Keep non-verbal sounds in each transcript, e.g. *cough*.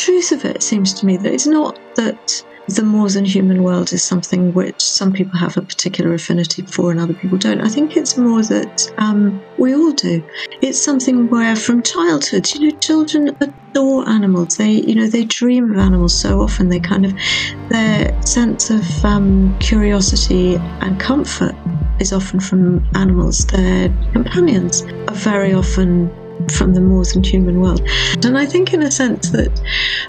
truth of it seems to me that it's not that the more than human world is something which some people have a particular affinity for and other people don't. I think it's more that um, we all do. It's something where from childhood, you know, children adore animals. They, you know, they dream of animals so often. They kind of, their sense of um, curiosity and comfort is often from animals. Their companions are very often from the more than human world. And I think, in a sense, that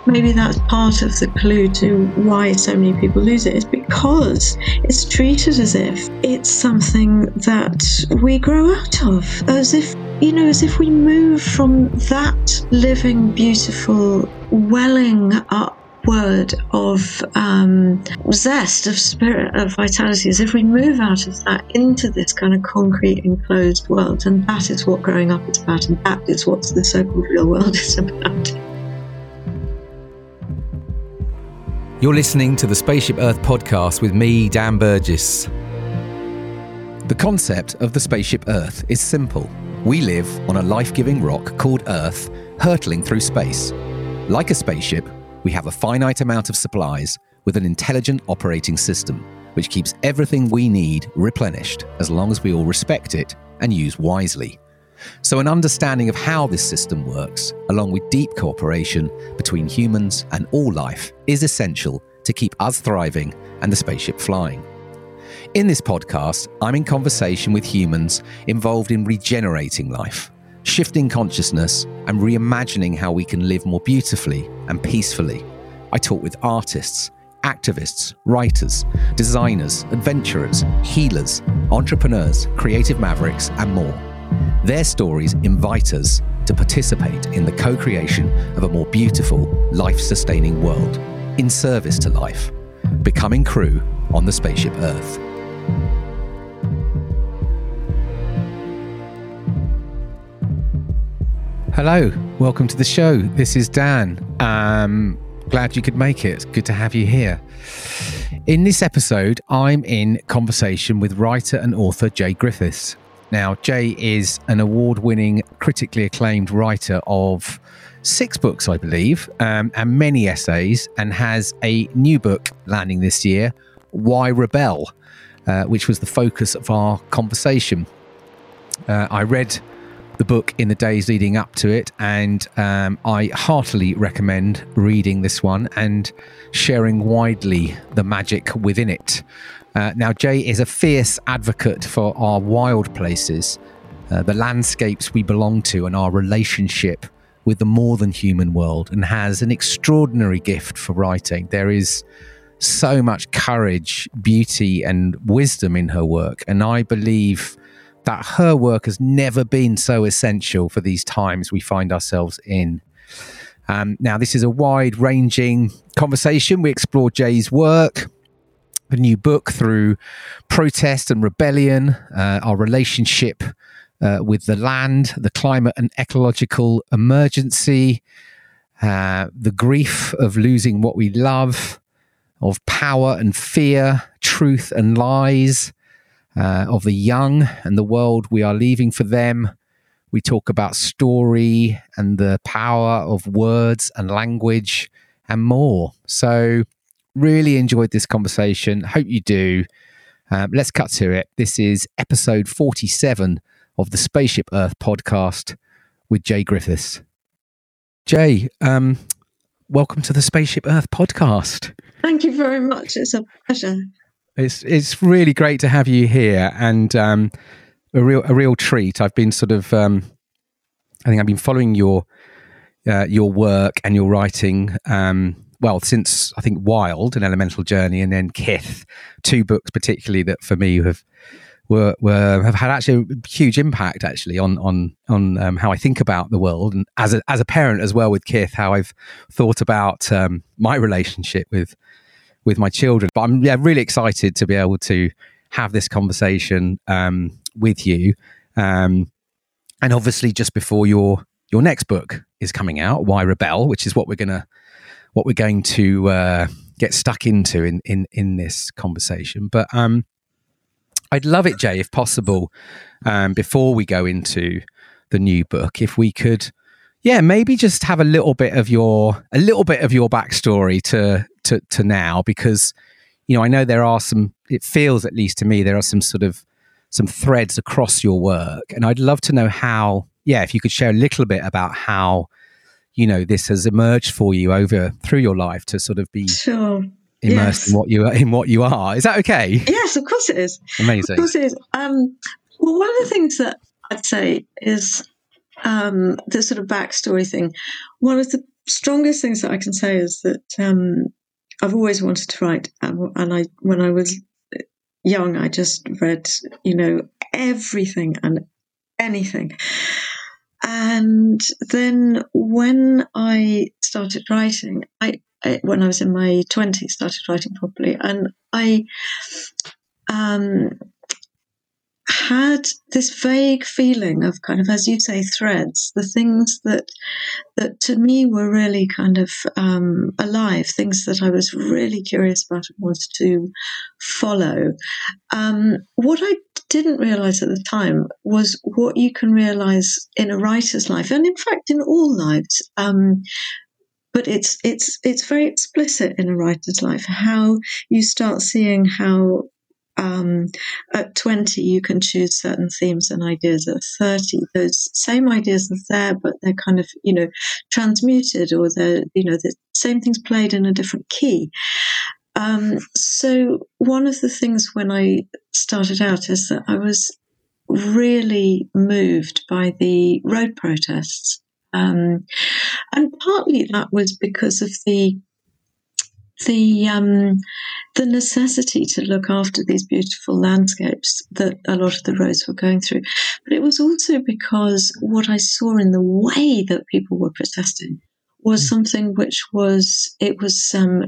maybe that's part of the clue to why so many people lose it is because it's treated as if it's something that we grow out of, as if, you know, as if we move from that living, beautiful, welling up word of um, zest, of spirit, of vitality, as if we move out of that into this kind of concrete enclosed world. And that is what growing up is about, and that is what the so called real world is about. You're listening to the Spaceship Earth podcast with me, Dan Burgess. The concept of the Spaceship Earth is simple. We live on a life giving rock called Earth, hurtling through space. Like a spaceship, we have a finite amount of supplies with an intelligent operating system, which keeps everything we need replenished as long as we all respect it and use wisely. So, an understanding of how this system works, along with deep cooperation between humans and all life, is essential to keep us thriving and the spaceship flying. In this podcast, I'm in conversation with humans involved in regenerating life shifting consciousness, and reimagining how we can live more beautifully and peacefully. I talk with artists, activists, writers, designers, adventurers, healers, entrepreneurs, creative mavericks, and more. Their stories invite us to participate in the co creation of a more beautiful, life sustaining world in service to life, becoming crew on the spaceship Earth. Hello, welcome to the show. This is Dan. Um, glad you could make it. Good to have you here. In this episode, I'm in conversation with writer and author Jay Griffiths. Now, Jay is an award winning, critically acclaimed writer of six books, I believe, um, and many essays, and has a new book landing this year, Why Rebel, uh, which was the focus of our conversation. Uh, I read the book in the days leading up to it, and um, I heartily recommend reading this one and sharing widely the magic within it. Uh, now, Jay is a fierce advocate for our wild places, uh, the landscapes we belong to, and our relationship with the more than human world, and has an extraordinary gift for writing. There is so much courage, beauty, and wisdom in her work, and I believe that her work has never been so essential for these times we find ourselves in. Um, now, this is a wide ranging conversation. We explore Jay's work, the new book through protest and rebellion, uh, our relationship uh, with the land, the climate and ecological emergency, uh, the grief of losing what we love, of power and fear, truth and lies, uh, of the young and the world we are leaving for them. We talk about story and the power of words and language and more. So, really enjoyed this conversation. Hope you do. Um, let's cut to it. This is episode 47 of the Spaceship Earth podcast with Jay Griffiths. Jay, um, welcome to the Spaceship Earth podcast. Thank you very much. It's a pleasure. It's it's really great to have you here, and um, a real a real treat. I've been sort of, um, I think I've been following your uh, your work and your writing. Um, well, since I think Wild, an Elemental Journey, and then Kith, two books particularly that for me have were, were have had actually a huge impact actually on on on um, how I think about the world and as a as a parent as well with Kith, how I've thought about um, my relationship with with my children. But I'm yeah, really excited to be able to have this conversation um, with you. Um, and obviously, just before your your next book is coming out, Why Rebel, which is what we're gonna what we're going to uh, get stuck into in in in this conversation. But um, I'd love it, Jay, if possible, um, before we go into the new book, if we could yeah, maybe just have a little bit of your a little bit of your backstory to to to now because you know I know there are some. It feels at least to me there are some sort of some threads across your work, and I'd love to know how. Yeah, if you could share a little bit about how you know this has emerged for you over through your life to sort of be sure immersed yes. in what you are, in what you are. Is that okay? Yes, of course it is. Amazing. Of course it is. Um, well, one of the things that I'd say is um, the sort of backstory thing. One of the strongest things that I can say is that um, I've always wanted to write, and I when I was young, I just read, you know, everything and anything. And then when I started writing, I, when I was in my twenties, started writing properly, and I um, had this vague feeling of kind of, as you say, threads, the things that that to me were really kind of um, alive, things that I was really curious about and wanted to follow. Um, what I didn't realize at the time was what you can realize in a writer's life, and in fact in all lives. Um, but it's it's it's very explicit in a writer's life how you start seeing how um, at 20 you can choose certain themes and ideas. At 30 those same ideas are there but they're kind of you know transmuted or they're you know the same things played in a different key. Um, so one of the things when i started out is that i was really moved by the road protests. Um, and partly that was because of the the um, the necessity to look after these beautiful landscapes that a lot of the roads were going through. But it was also because what I saw in the way that people were protesting was mm. something which was it was um,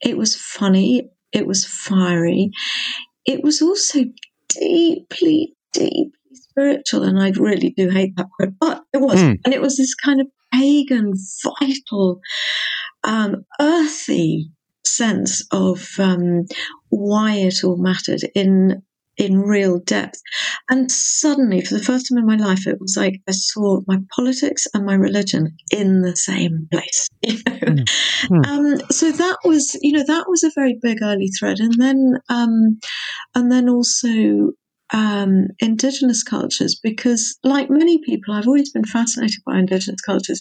it was funny, it was fiery, it was also deeply, deeply spiritual, and I really do hate that word, but it was, mm. and it was this kind of pagan, vital, um, earthy sense of um, why it all mattered in in real depth. And suddenly, for the first time in my life, it was like I saw my politics and my religion in the same place. *laughs* You know? mm. Um, so that was, you know, that was a very big early thread. And then, um, and then also um, indigenous cultures, because like many people, I've always been fascinated by indigenous cultures.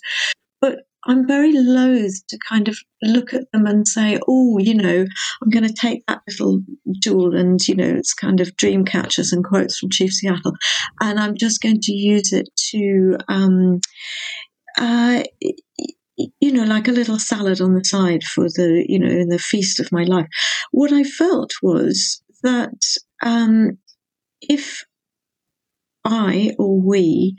But I'm very loath to kind of look at them and say, oh, you know, I'm going to take that little jewel and, you know, it's kind of dream catchers and quotes from Chief Seattle, and I'm just going to use it to, um, uh, you know, like a little salad on the side for the, you know, in the feast of my life. What I felt was that um, if I or we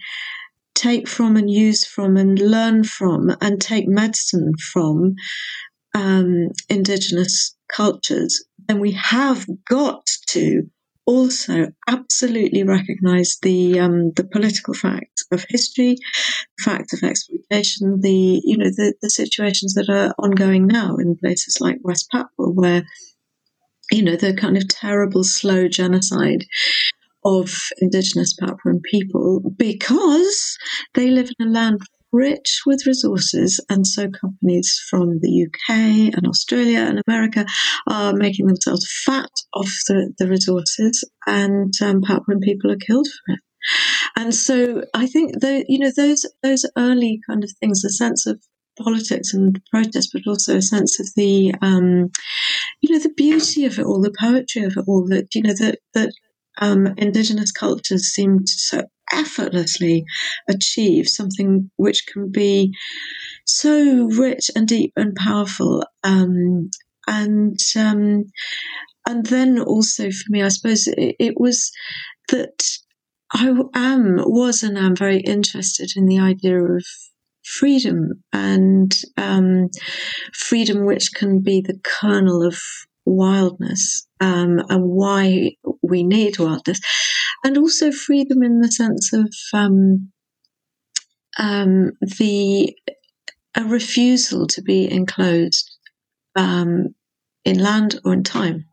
take from and use from and learn from and take medicine from um, indigenous cultures, then we have got to also absolutely recognize the um, the political facts of history, facts of exploitation, the you know the, the situations that are ongoing now in places like West Papua, where you know the kind of terrible slow genocide of indigenous Papuan people because they live in a land rich with resources, and so companies from the UK and Australia and America are making themselves fat off the, the resources, and um, Papuan people are killed for it. And so I think that you know those those early kind of things, a sense of politics and protest, but also a sense of the um, you know the beauty of it all, the poetry of it all. That you know that that um, indigenous cultures seem to so effortlessly achieve something which can be so rich and deep and powerful. Um, and um, and then also for me, I suppose it, it was that I am was and am very interested in the idea of freedom and um, freedom which can be the kernel of wildness um, and why we need wildness, and also freedom in the sense of um, um, the a refusal to be enclosed um, in land or in time.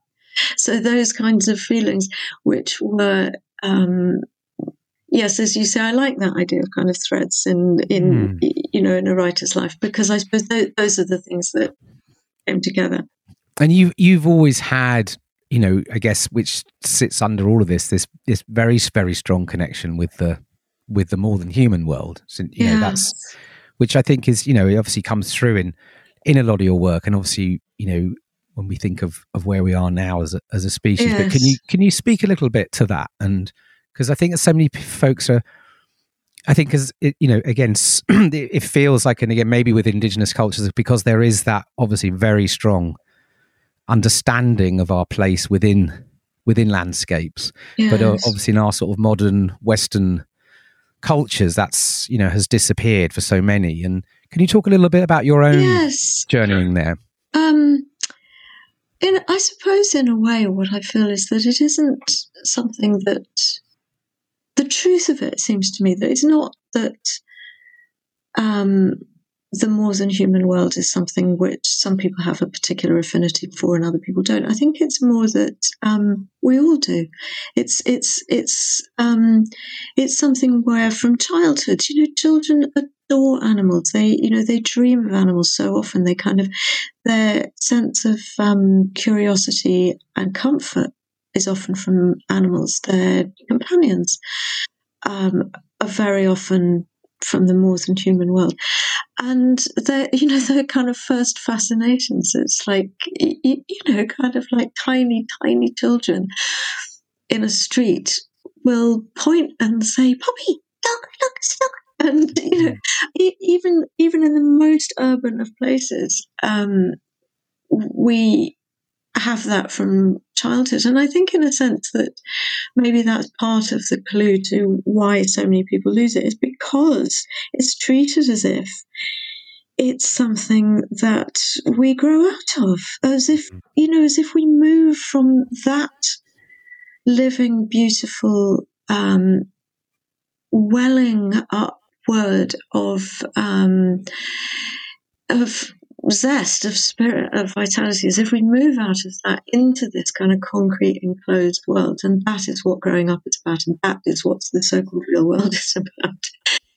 So those kinds of feelings, which were um, yes, as you say, I like that idea of kind of threads in in mm. you know in a writer's life because I suppose th- those are the things that came together. And you you've always had you know I guess which sits under all of this this this very very strong connection with the with the more than human world. So, you yes. know that's which I think is you know it obviously comes through in in a lot of your work and obviously you know when we think of of where we are now as a, as a species. Yes. But can you can you speak a little bit to that and because I think so many folks are. I think because you know, again, *clears throat* it feels like, and again, maybe with indigenous cultures, because there is that obviously very strong understanding of our place within within landscapes, yes. but uh, obviously in our sort of modern Western cultures, that's you know has disappeared for so many. And can you talk a little bit about your own yes. journeying there? Um, in, I suppose, in a way, what I feel is that it isn't something that the truth of it seems to me that it's not that um, the more than human world is something which some people have a particular affinity for and other people don't. I think it's more that um, we all do. It's it's it's um, it's something where from childhood, you know, children adore animals. They you know they dream of animals so often. They kind of their sense of um, curiosity and comfort is often from animals. Their companions um, are very often from the more than human world. And they're, you know, *laughs* their kind of first fascinations. It's like, you, you know, kind of like tiny, tiny children in a street will point and say, Poppy, look, look, look. And you know, even even in the most urban of places, um, we have that from childhood. And I think, in a sense, that maybe that's part of the clue to why so many people lose it is because it's treated as if it's something that we grow out of, as if, you know, as if we move from that living, beautiful, um, welling upward of, um, of zest of spirit of vitality as if we move out of that into this kind of concrete enclosed world and that is what growing up is about and that is what the so-called real world is *laughs* about.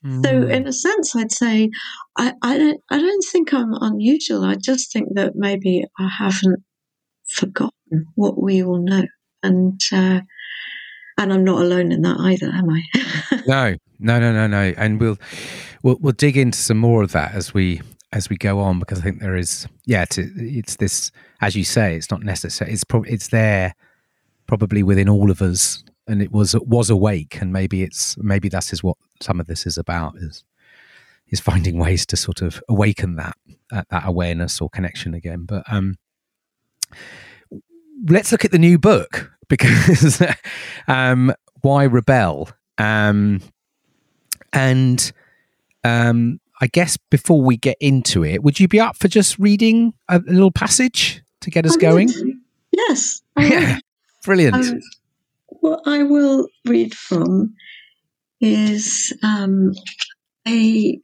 Mm. so in a sense i'd say I, I don't i don't think i'm unusual. I just think that maybe i haven't forgotten what we all know and uh, and i'm not alone in that either am i? *laughs* No. No no no no. And we'll we'll, we'll dig into some more of that as we as we go on because I think there is yeah to, it's this as you say it's not necessary it's probably it's there probably within all of us and it was was awake and maybe it's maybe that is what some of this is about is is finding ways to sort of awaken that uh, that awareness or connection again. But um let's look at the new book *laughs* because um why rebel? Um and um I guess before we get into it, would you be up for just reading a little passage to get us I going? Would. Yes. *laughs* Yeah. Brilliant. Um, what I will read from is um, a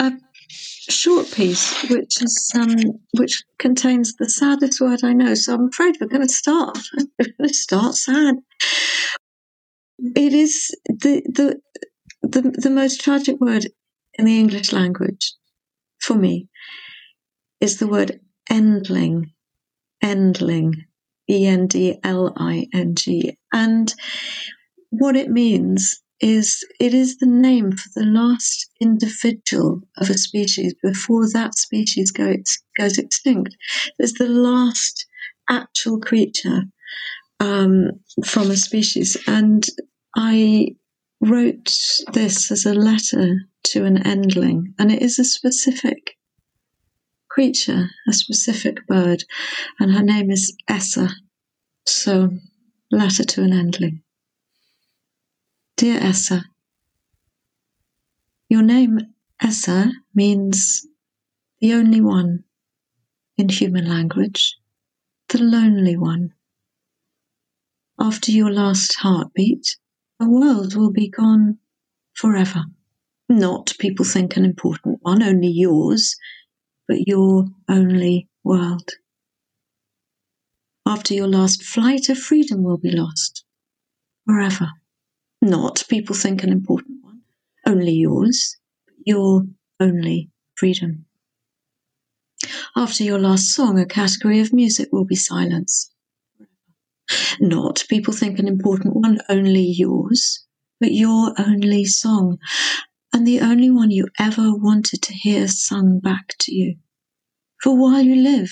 a short piece which is um, which contains the saddest word I know. So I'm afraid we're going to start. *laughs* we're going to start sad. It is the the the, the most tragic word in the English language for me is the word endling. Endling. E N D L I N G. And what it means is it is the name for the last individual of a species before that species goes, goes extinct. It's the last actual creature um, from a species. And I wrote this as a letter to an endling, and it is a specific creature, a specific bird, and her name is Essa. So, letter to an endling. Dear Essa, your name Essa means the only one in human language, the lonely one. After your last heartbeat, the world will be gone forever. Not, people think, an important one, only yours, but your only world. After your last flight, a freedom will be lost forever. Not people think an important one, only yours, but your only freedom. After your last song, a category of music will be silence. Not people think an important one, only yours, but your only song, and the only one you ever wanted to hear sung back to you. For while you live,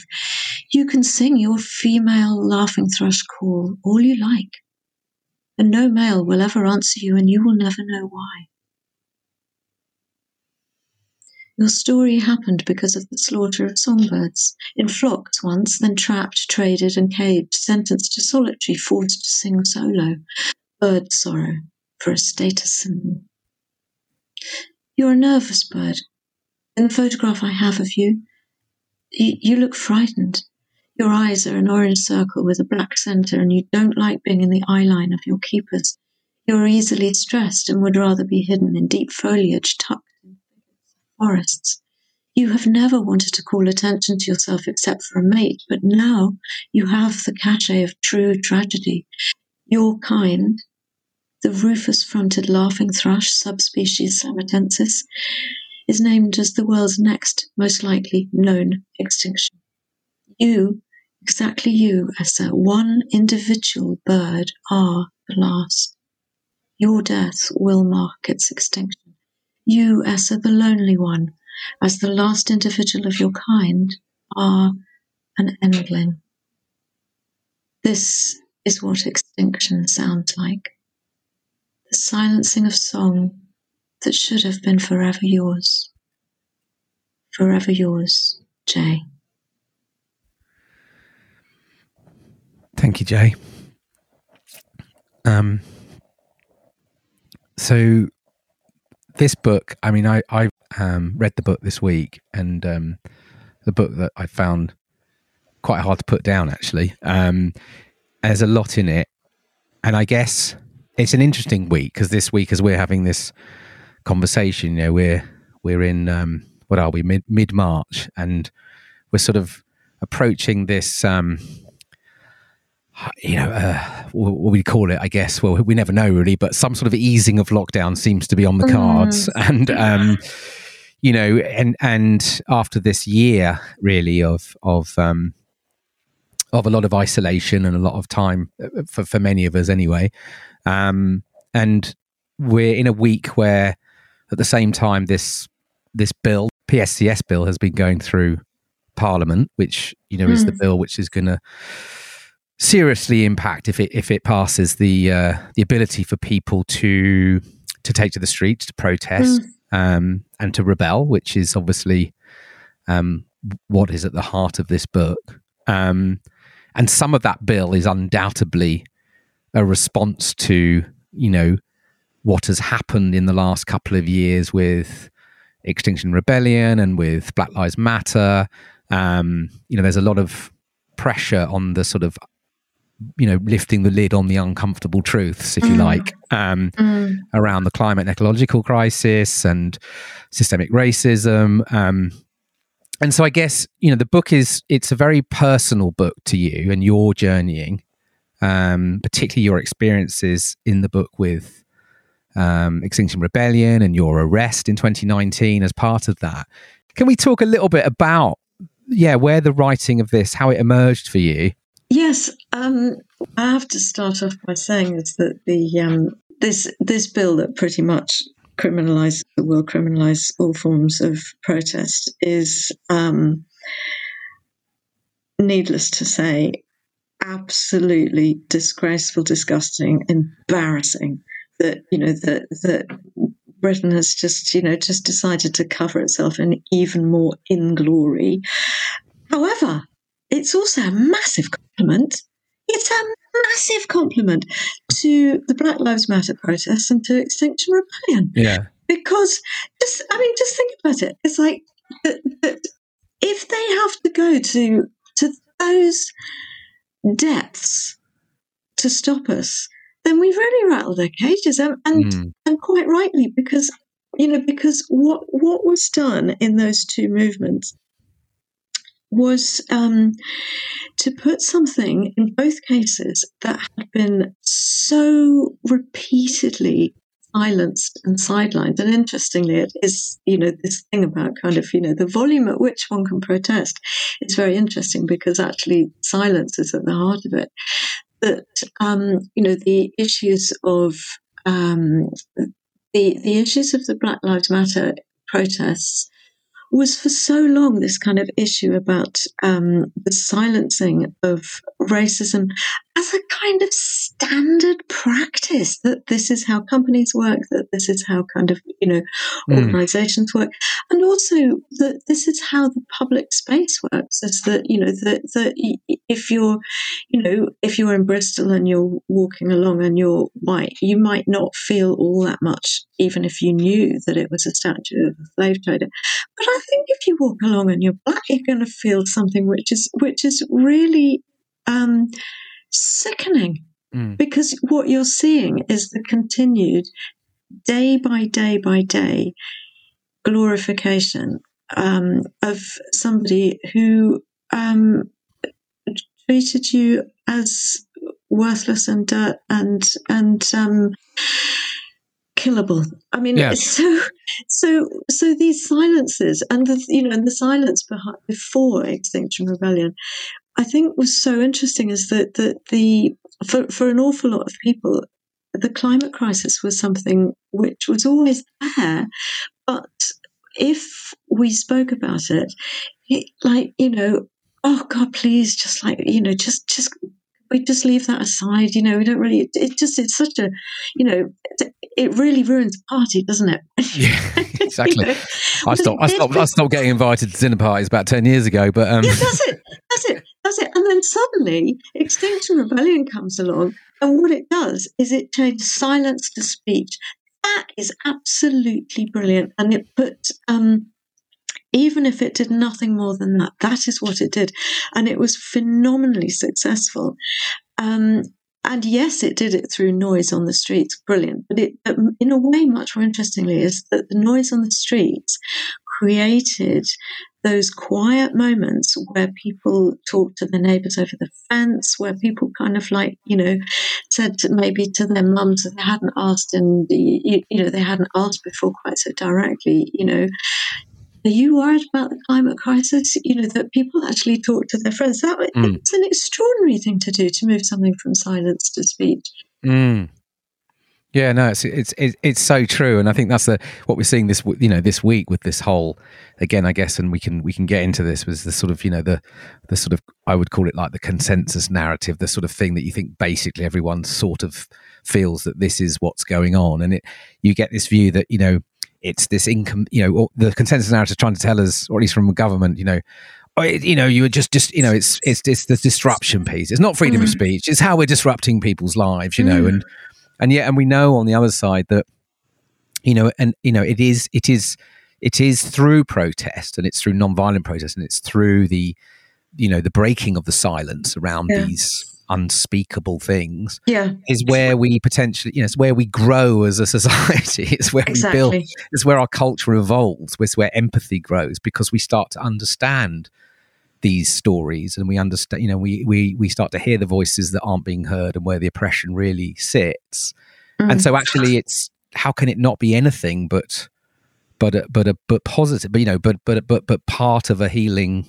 you can sing your female laughing thrush call all you like, and no male will ever answer you, and you will never know why. Your story happened because of the slaughter of songbirds, in flocks once, then trapped, traded, and caged, sentenced to solitary, forced to sing solo. Bird sorrow for a status symbol. You're a nervous bird. In the photograph I have of you, you, you look frightened. Your eyes are an orange circle with a black center, and you don't like being in the eye line of your keepers. You're easily stressed and would rather be hidden in deep foliage tucked forests. You have never wanted to call attention to yourself except for a mate, but now you have the cachet of true tragedy. Your kind, the rufous fronted laughing thrush, subspecies slamatensis, is named as the world's next most likely known extinction. You, exactly you, as one individual bird, are the last. Your death will mark its extinction. You, Essa, the lonely one, as the last individual of your kind, are an endling. This is what extinction sounds like the silencing of song that should have been forever yours. Forever yours, Jay. Thank you, Jay. Um, so this book, I mean, I I um, read the book this week, and um, the book that I found quite hard to put down. Actually, um, there's a lot in it, and I guess it's an interesting week because this week, as we're having this conversation, you know, we're we're in um, what are we mid mid March, and we're sort of approaching this. Um, you know, uh, what we call it, I guess. Well, we never know really, but some sort of easing of lockdown seems to be on the mm. cards, mm. *laughs* and um, you know, and and after this year, really of of um, of a lot of isolation and a lot of time uh, for for many of us anyway, um, and we're in a week where, at the same time, this this bill, PSCS bill, has been going through Parliament, which you know mm. is the mm. bill which is going to seriously impact if it if it passes the uh, the ability for people to to take to the streets to protest mm. um, and to rebel, which is obviously um, what is at the heart of this book. Um, and some of that bill is undoubtedly a response to you know what has happened in the last couple of years with Extinction Rebellion and with Black Lives Matter. Um, you know, there's a lot of pressure on the sort of you know lifting the lid on the uncomfortable truths if you mm. like um, mm. around the climate and ecological crisis and systemic racism um, and so i guess you know the book is it's a very personal book to you and your journeying um, particularly your experiences in the book with um, extinction rebellion and your arrest in 2019 as part of that can we talk a little bit about yeah where the writing of this how it emerged for you Yes, um, I have to start off by saying is that the um, this this bill that pretty much criminalises will criminalise all forms of protest is, um, needless to say, absolutely disgraceful, disgusting, embarrassing. That you know that that Britain has just you know just decided to cover itself in even more inglory. However, it's also a massive compliment. It's a massive compliment to the Black Lives Matter protests and to Extinction Rebellion. Yeah. Because just, I mean, just think about it. It's like that, that if they have to go to to those depths to stop us, then we've really rattled their cages, and and, mm. and quite rightly because you know because what what was done in those two movements was um, to put something in both cases that had been so repeatedly silenced and sidelined. And interestingly, it is, you know, this thing about kind of, you know, the volume at which one can protest is very interesting because actually silence is at the heart of it. That, um, you know, the issues of, um, the, the issues of the Black Lives Matter protests was for so long this kind of issue about um, the silencing of racism as a kind of standard practice that this is how companies work, that this is how kind of, you know, mm. organizations work. And also that this is how the public space works is that, you know, that, that if you're, you know, if you're in Bristol and you're walking along and you're white, you might not feel all that much, even if you knew that it was a statue of a slave trader. But I think if you walk along and you're black, you're going to feel something which is, which is really, um, sickening mm. because what you're seeing is the continued day by day by day glorification um, of somebody who um, treated you as worthless and dirt and and um, killable. I mean, yes. *laughs* so so so these silences and the you know and the silence behind, before Extinction Rebellion I think was so interesting is that, that the for, for an awful lot of people, the climate crisis was something which was always there, but if we spoke about it, it like you know, oh God, please, just like you know, just just we just leave that aside. You know, we don't really. It just it's such a, you know, it really ruins the party, doesn't it? *laughs* Yeah, exactly. you know? I stopped. I stopped. I stopped getting invited to dinner parties about ten years ago. But um... yeah, that's it. That's it. That's it. And then suddenly, Extinction Rebellion comes along, and what it does is it changes silence to speech. That is absolutely brilliant, and it puts. Um, even if it did nothing more than that, that is what it did. And it was phenomenally successful. Um, and yes, it did it through noise on the streets, brilliant. But it, in a way, much more interestingly, is that the noise on the streets created those quiet moments where people talk to their neighbors over the fence, where people kind of like, you know, said maybe to their mums that they hadn't asked and, you, you know, they hadn't asked before quite so directly, you know, are you worried about the climate crisis? You know, that people actually talk to their friends. That mm. It's an extraordinary thing to do to move something from silence to speech. Mm. Yeah, no, it's, it's it's it's so true, and I think that's the what we're seeing this you know this week with this whole again, I guess, and we can we can get into this was the sort of you know the the sort of I would call it like the consensus narrative, the sort of thing that you think basically everyone sort of feels that this is what's going on, and it you get this view that you know it's this income, you know, the consensus narrative trying to tell us, or at least from government, you know, oh, you know, you were just, just, you know, it's, it's, it's the disruption piece. It's not freedom mm. of speech. It's how we're disrupting people's lives, you know, mm. and and yet, and we know on the other side that, you know, and you know, it is, it is, it is through protest, and it's through non-violent protest, and it's through the, you know, the breaking of the silence around yeah. these unspeakable things yeah is where we potentially you know it's where we grow as a *laughs* society it's where exactly. we build it's where our culture evolves it's where empathy grows because we start to understand these stories and we understand you know we we we start to hear the voices that aren't being heard and where the oppression really sits mm. and so actually it's how can it not be anything but but a, but a but positive but you know but but but but part of a healing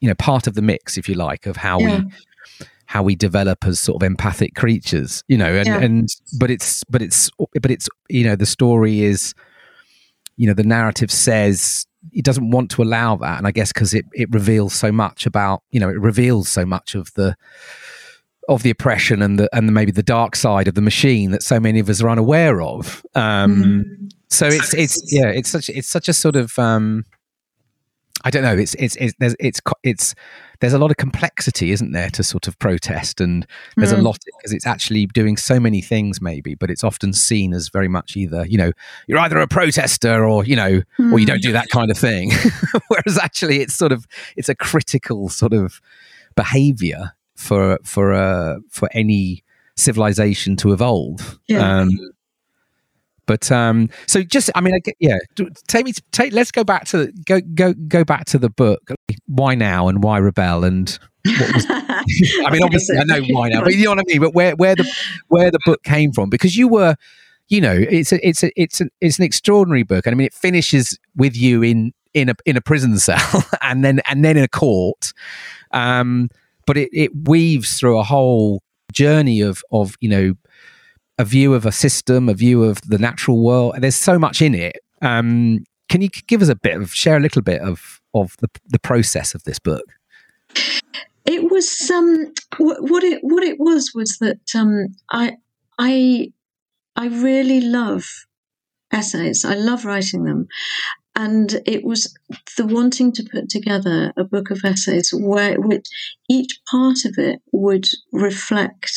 you know part of the mix if you like of how yeah. we how we develop as sort of empathic creatures you know and yeah. and but it's but it's but it's you know the story is you know the narrative says it doesn't want to allow that and i guess because it, it reveals so much about you know it reveals so much of the of the oppression and the and the, maybe the dark side of the machine that so many of us are unaware of um mm-hmm. so it's it's yeah it's such it's such a sort of um i don't know it's it's it's there's it's it's there's a lot of complexity isn't there to sort of protest and there's mm. a lot because it's actually doing so many things maybe but it's often seen as very much either you know you're either a protester or you know mm. or you don't do that kind of thing *laughs* whereas actually it's sort of it's a critical sort of behavior for for uh, for any civilization to evolve yeah. um, But um, so just, I mean, I yeah, take me, to, take. Let's go back to go go go back to the book. Why now and why rebel and what was, *laughs* I mean, obviously, I know why now, but you know what I mean. But where where the where the book came from because you were, you know, it's a it's a it's a, it's an extraordinary book, and I mean, it finishes with you in in a in a prison *laughs* cell, and then and then in a court. Um, but it, it weaves through a whole journey of of you know a view of a system, a view of the natural world. There's so much in it. Um, can you give us a bit of share a little bit of of the the process of this book? It was um, what it what it was was that um, I I I really love essays. I love writing them, and it was the wanting to put together a book of essays where each part of it would reflect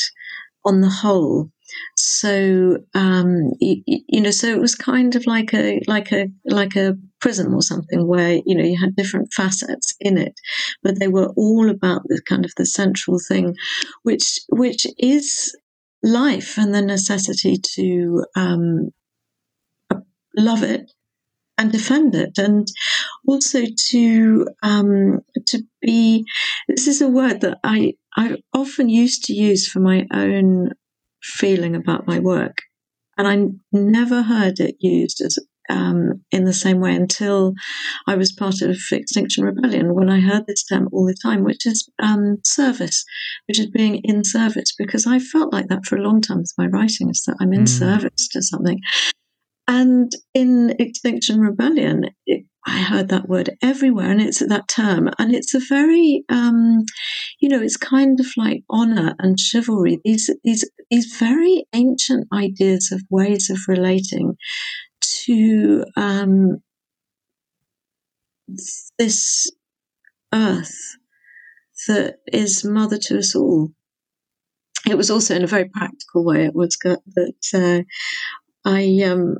on the whole so um, you, you, know, so it was kind of like a like a like a prism or something where you know you had different facets in it, but they were all about the kind of the central thing, which which is life and the necessity to um, love it and defend it, and also to um, to be. This is a word that I I often used to use for my own feeling about my work. And I never heard it used as um, in the same way until I was part of Extinction Rebellion when I heard this term all the time, which is um, service, which is being in service, because I felt like that for a long time with my writing, is that I'm in mm. service to something. And in Extinction Rebellion, it, I heard that word everywhere, and it's that term, and it's a very, um, you know, it's kind of like honor and chivalry. These these these very ancient ideas of ways of relating to um, this earth that is mother to us all. It was also in a very practical way. It was that uh, I um,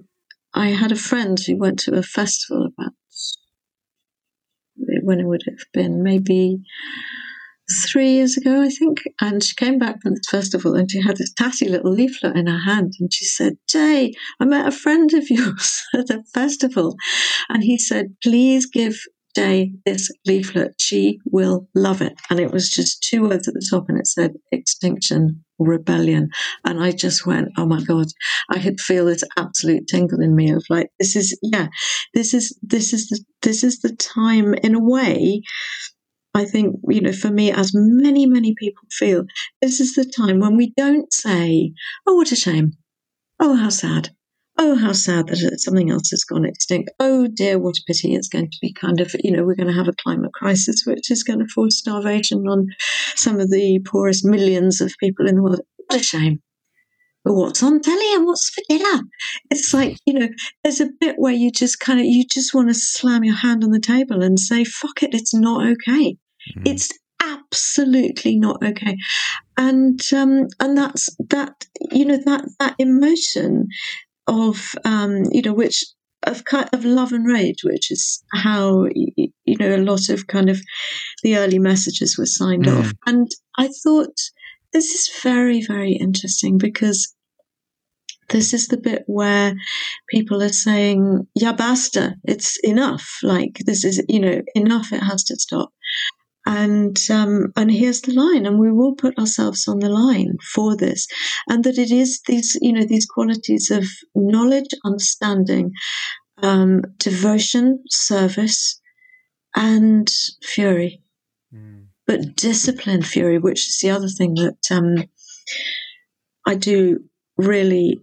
I had a friend who went to a festival about when it would have been maybe three years ago, I think. And she came back from this festival and she had this tatty little leaflet in her hand. And she said, Jay, I met a friend of *laughs* yours at a festival. And he said, please give Jay this leaflet. She will love it. And it was just two words at the top and it said extinction rebellion. And I just went, oh my God, I could feel this absolute tingle in me of like, this is, yeah, this is, this is the, this is the time in a way. I think, you know, for me, as many, many people feel, this is the time when we don't say, oh, what a shame. Oh, how sad oh, how sad that something else has gone extinct. Oh dear, what a pity. It's going to be kind of, you know, we're going to have a climate crisis, which is going to force starvation on some of the poorest millions of people in the world. What a shame. But what's on telly and what's for dinner? It's like, you know, there's a bit where you just kind of, you just want to slam your hand on the table and say, fuck it, it's not okay. Mm. It's absolutely not okay and um and that's that you know that that emotion of um, you know which of kind of love and rage, which is how you know a lot of kind of the early messages were signed mm. off. And I thought this is very very interesting because this is the bit where people are saying, "Yeah, basta, it's enough." Like this is you know enough. It has to stop and um, and here's the line and we will put ourselves on the line for this and that it is these you know these qualities of knowledge understanding um, devotion service and fury mm. but discipline fury which is the other thing that um, i do really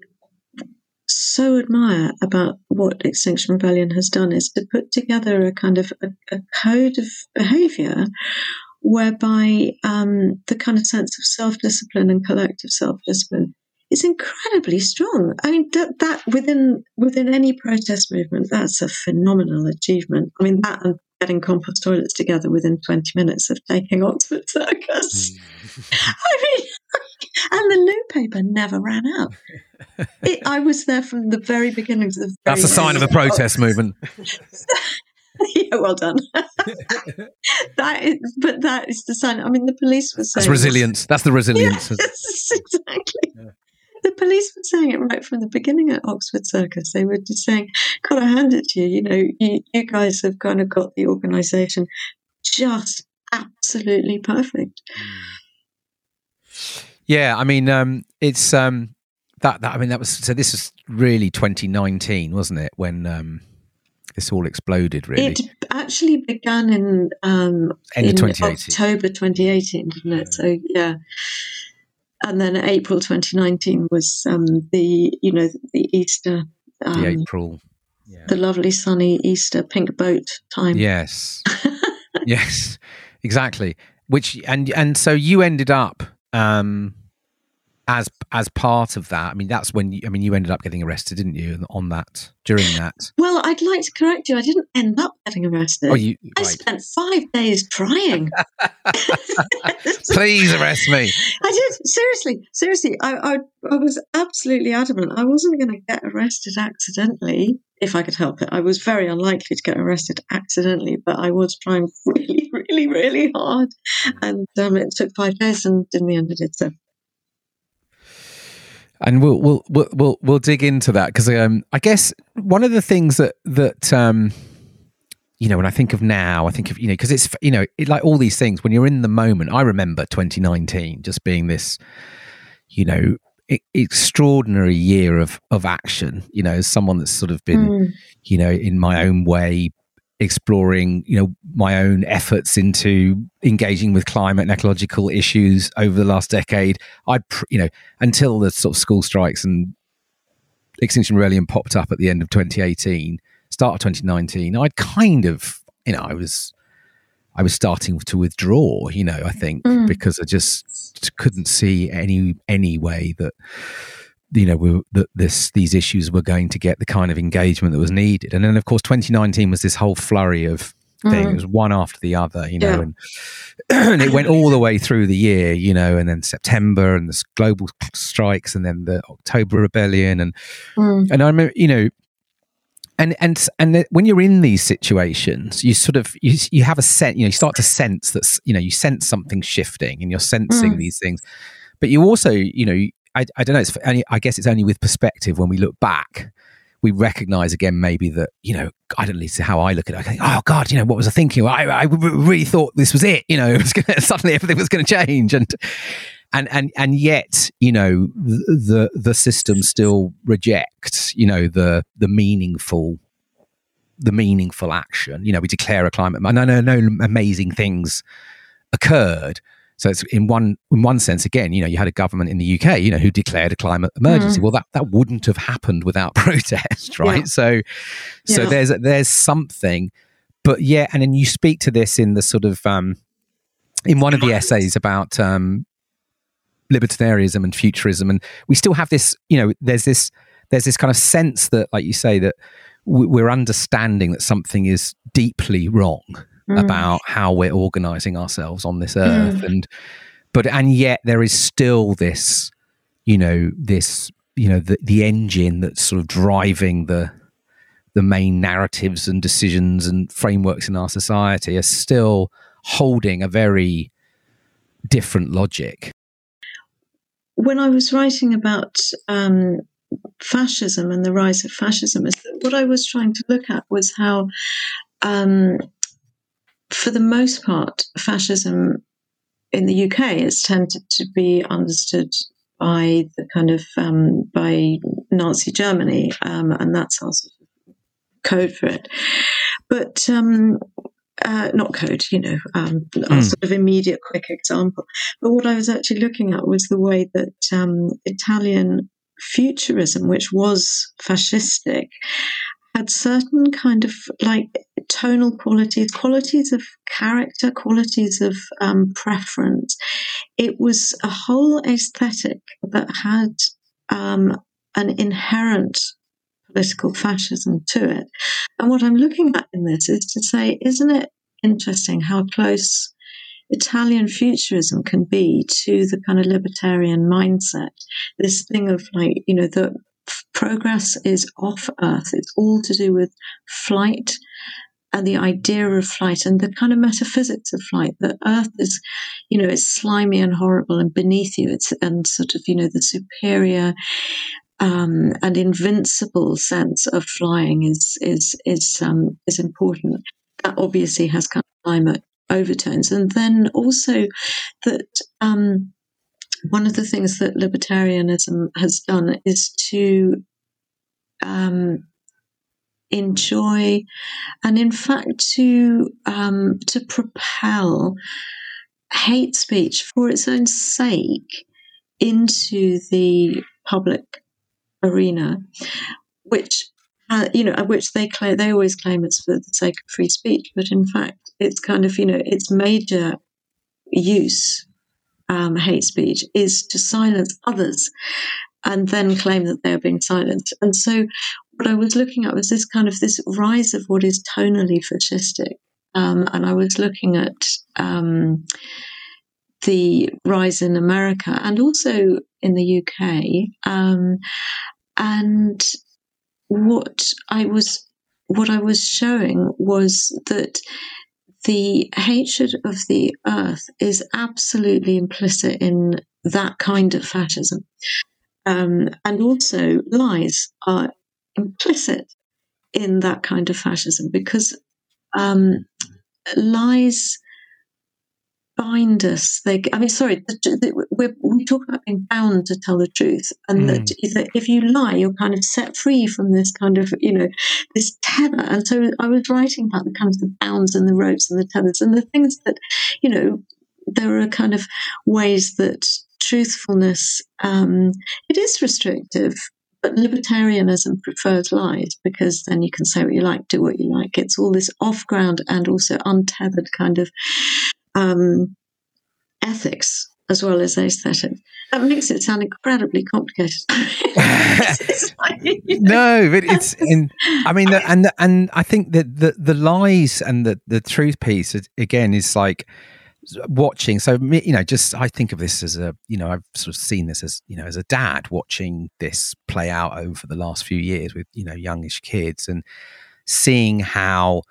so admire about what Extinction Rebellion has done is to put together a kind of a, a code of behavior whereby um, the kind of sense of self discipline and collective self discipline is incredibly strong. I mean, that, that within within any protest movement, that's a phenomenal achievement. I mean, that and getting compost toilets together within 20 minutes of taking Oxford Circus. Hmm. *laughs* I mean, and the loo paper never ran out. It, I was there from the very beginning the That's a sign of a protest movement. *laughs* yeah, well done. *laughs* that is, but that is the sign. I mean, the police were saying that's resilience. That's the resilience. *laughs* Yes, exactly. Yeah. the police were saying it right from the beginning at Oxford Circus. They were just saying, "Got to hand it to you. You know, you, you guys have kind of got the organisation just absolutely perfect." Hmm. Yeah, I mean, um, it's um, that, that. I mean, that was so. This was really 2019, wasn't it? When um, this all exploded, really. It actually began in um, End of in 2018. October 2018, didn't it? So yeah, and then April 2019 was um, the you know the Easter, um, the April. Yeah. the lovely sunny Easter pink boat time. Yes. *laughs* yes. Exactly. Which and and so you ended up um as as part of that. I mean that's when you, I mean you ended up getting arrested, didn't you, on that during that. Well, I'd like to correct you. I didn't end up getting arrested. Oh, you I right. spent five days trying. *laughs* *laughs* Please arrest me. I did seriously, seriously. I, I, I was absolutely adamant. I wasn't going to get arrested accidentally if I could help it. I was very unlikely to get arrested accidentally, but I was trying *laughs* really, really, really hard, and um, it took five days, and in the end, it did so. And we'll we'll we'll we'll, we'll dig into that because um, I guess one of the things that that um, you know when I think of now, I think of you know because it's you know it, like all these things when you're in the moment. I remember 2019 just being this, you know. e- Extraordinary year of of action, you know, as someone that's sort of been, Mm. you know, in my own way, exploring, you know, my own efforts into engaging with climate and ecological issues over the last decade. I'd, pr- you know, until the sort of school strikes and Extinction Rebellion popped up at the end of 2018, start of 2019, I'd kind of, you know, I was, I was starting to withdraw, you know, I think Mm. because I just couldn't see any any way that you know we, that this these issues were going to get the kind of engagement that was needed. And then of course 2019 was this whole flurry of thing. Mm. It was one after the other, you know, Yeah. and, and it went all the way through the year, you know, and then September and the global strikes, and then the October rebellion, and Mm. and I remember, you know, and and and when you're in these situations, you sort of you you have a sense, you know, you start to sense that you know you sense something shifting, and you're sensing Mm. these things, but you also, you know, I, I don't know, it's only, I guess it's only with perspective when we look back. We recognize again, maybe that you know, I don't know how I look at it. I think, oh God, you know, what was I thinking? I, I really thought this was it. You know, *laughs* it was gonna, suddenly everything was going to change, and and and and yet you know the the system still rejects you know the the meaningful the meaningful action you know we declare a climate no no no amazing things occurred so it's in one in one sense again you know you had a government in the UK you know who declared a climate emergency. Well that that wouldn't have happened without *laughs* protest right? Yeah. so so Yeah. there's there's something. But yeah and then you speak to this in the sort of um in one of the essays about um libertarianism and futurism. And we still have this you know there's this there's this kind of sense that like you say that we're understanding that something is deeply wrong Mm. about how we're organizing ourselves on this earth and but and yet there is still this you know this you know the the engine that's sort of driving the the main narratives and decisions and frameworks in our society are still holding a very different logic when I was writing about um, fascism and the rise of fascism, is that what I was trying to look at was how, um, for the most part, fascism in the UK has tended to be understood by the kind of um, by Nazi Germany, um, and that's our sort of code for it. But um, uh, not code, you know, um, our Mm. sort of immediate, quick example. But what I was actually looking at was the way that um, Italian futurism, which was fascistic, had certain kind of like tonal qualities, qualities of character, qualities of um, preference. It was a whole aesthetic that had um, an inherent political fascism to it. And what I'm looking at in this is to say, isn't it interesting how close Italian futurism can be to the kind of libertarian mindset? This thing of like, you know, the progress is off Earth. It's all to do with flight and the idea of flight and the kind of metaphysics of flight that earth is you know it's slimy and horrible and beneath you. It's and sort of you know the superior um, and invincible sense of flying is is is um, is important. That obviously has kind of climate overtones. And then also that um, one of the things that libertarianism has done is to um, enjoy, and in fact to um, to propel hate speech for its own sake into the public arena, which uh, you know, which they claim they always claim it's for the sake of free speech, but in fact, it's kind of you know its major use um, hate speech is to silence others and then claim that they are being silenced. And so what I was looking at was this kind of this rise of what is tonally fascistic. Um, and I was looking at um, the rise in America and also in the UK. Um, and what I was what I was showing was that the hatred of the earth is absolutely implicit in that kind of fascism. Um, and also, lies are implicit in that kind of fascism because um, lies bind us. They, I mean, sorry, we talk about being bound to tell the truth, and mm. that if you lie, you're kind of set free from this kind of, you know, this tether. And so I was writing about the kind of the bounds and the ropes and the tethers and the things that, you know, there are kind of ways that truthfulness um, it is restrictive but libertarianism prefers lies because then you can say what you like, do what you like. It's all this off ground and also untethered kind of um, ethics as well as aesthetics. That makes it sound incredibly complicated. *laughs* no, but it's *laughs* in. I mean, and and I think that the the lies and the the truth piece again is like watching so you know just i think of this as a you know i've sort of seen this as you know as a dad watching this play out over the last few years with you know youngish kids and seeing how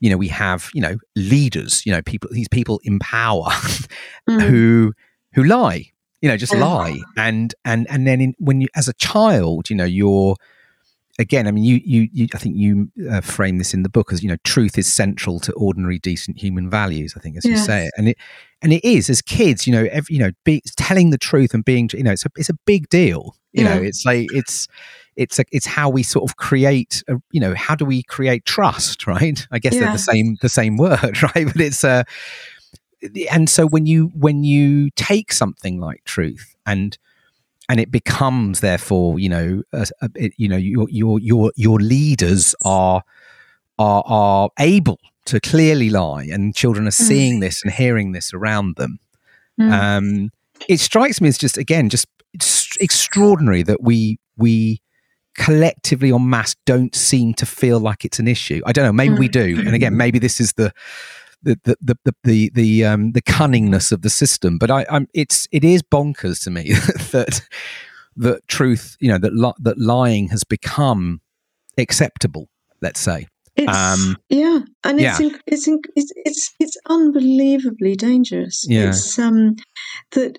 you know we have you know leaders you know people these people in power mm. who who lie you know just lie and and and then in, when you as a child you know you're again, I mean, you, you, you I think you uh, frame this in the book as you know, truth is central to ordinary, decent human values. I think, as yes. you say it, and it, and it is as kids, you know, every, you know, be, telling the truth and being, you know, it's a, it's a big deal. You yeah. know, it's like it's, it's a, it's how we sort of create, a, you know, how do we create trust, right? I guess yeah. they're the same, the same word, *laughs* right? But it's uh, and so when you when you take something like truth and and it becomes therefore you know a, a, it, you know your your your your leaders are are are able to clearly lie and children are mm. seeing mm. this and hearing this around them mm. um, it strikes me as just again just extraordinary that we we collectively en mass don't seem to feel like it's an issue i don't know maybe mm. we do and again maybe this is the the the the the the, the, um, the cunningness of the system. But I, I'm it's it is bonkers to me *laughs* that that truth, you know, that li- that lying has become acceptable. Let's say. It's, um, yeah, and it's, yeah. It's, in, it's it's it's unbelievably dangerous. Yeah. It's um that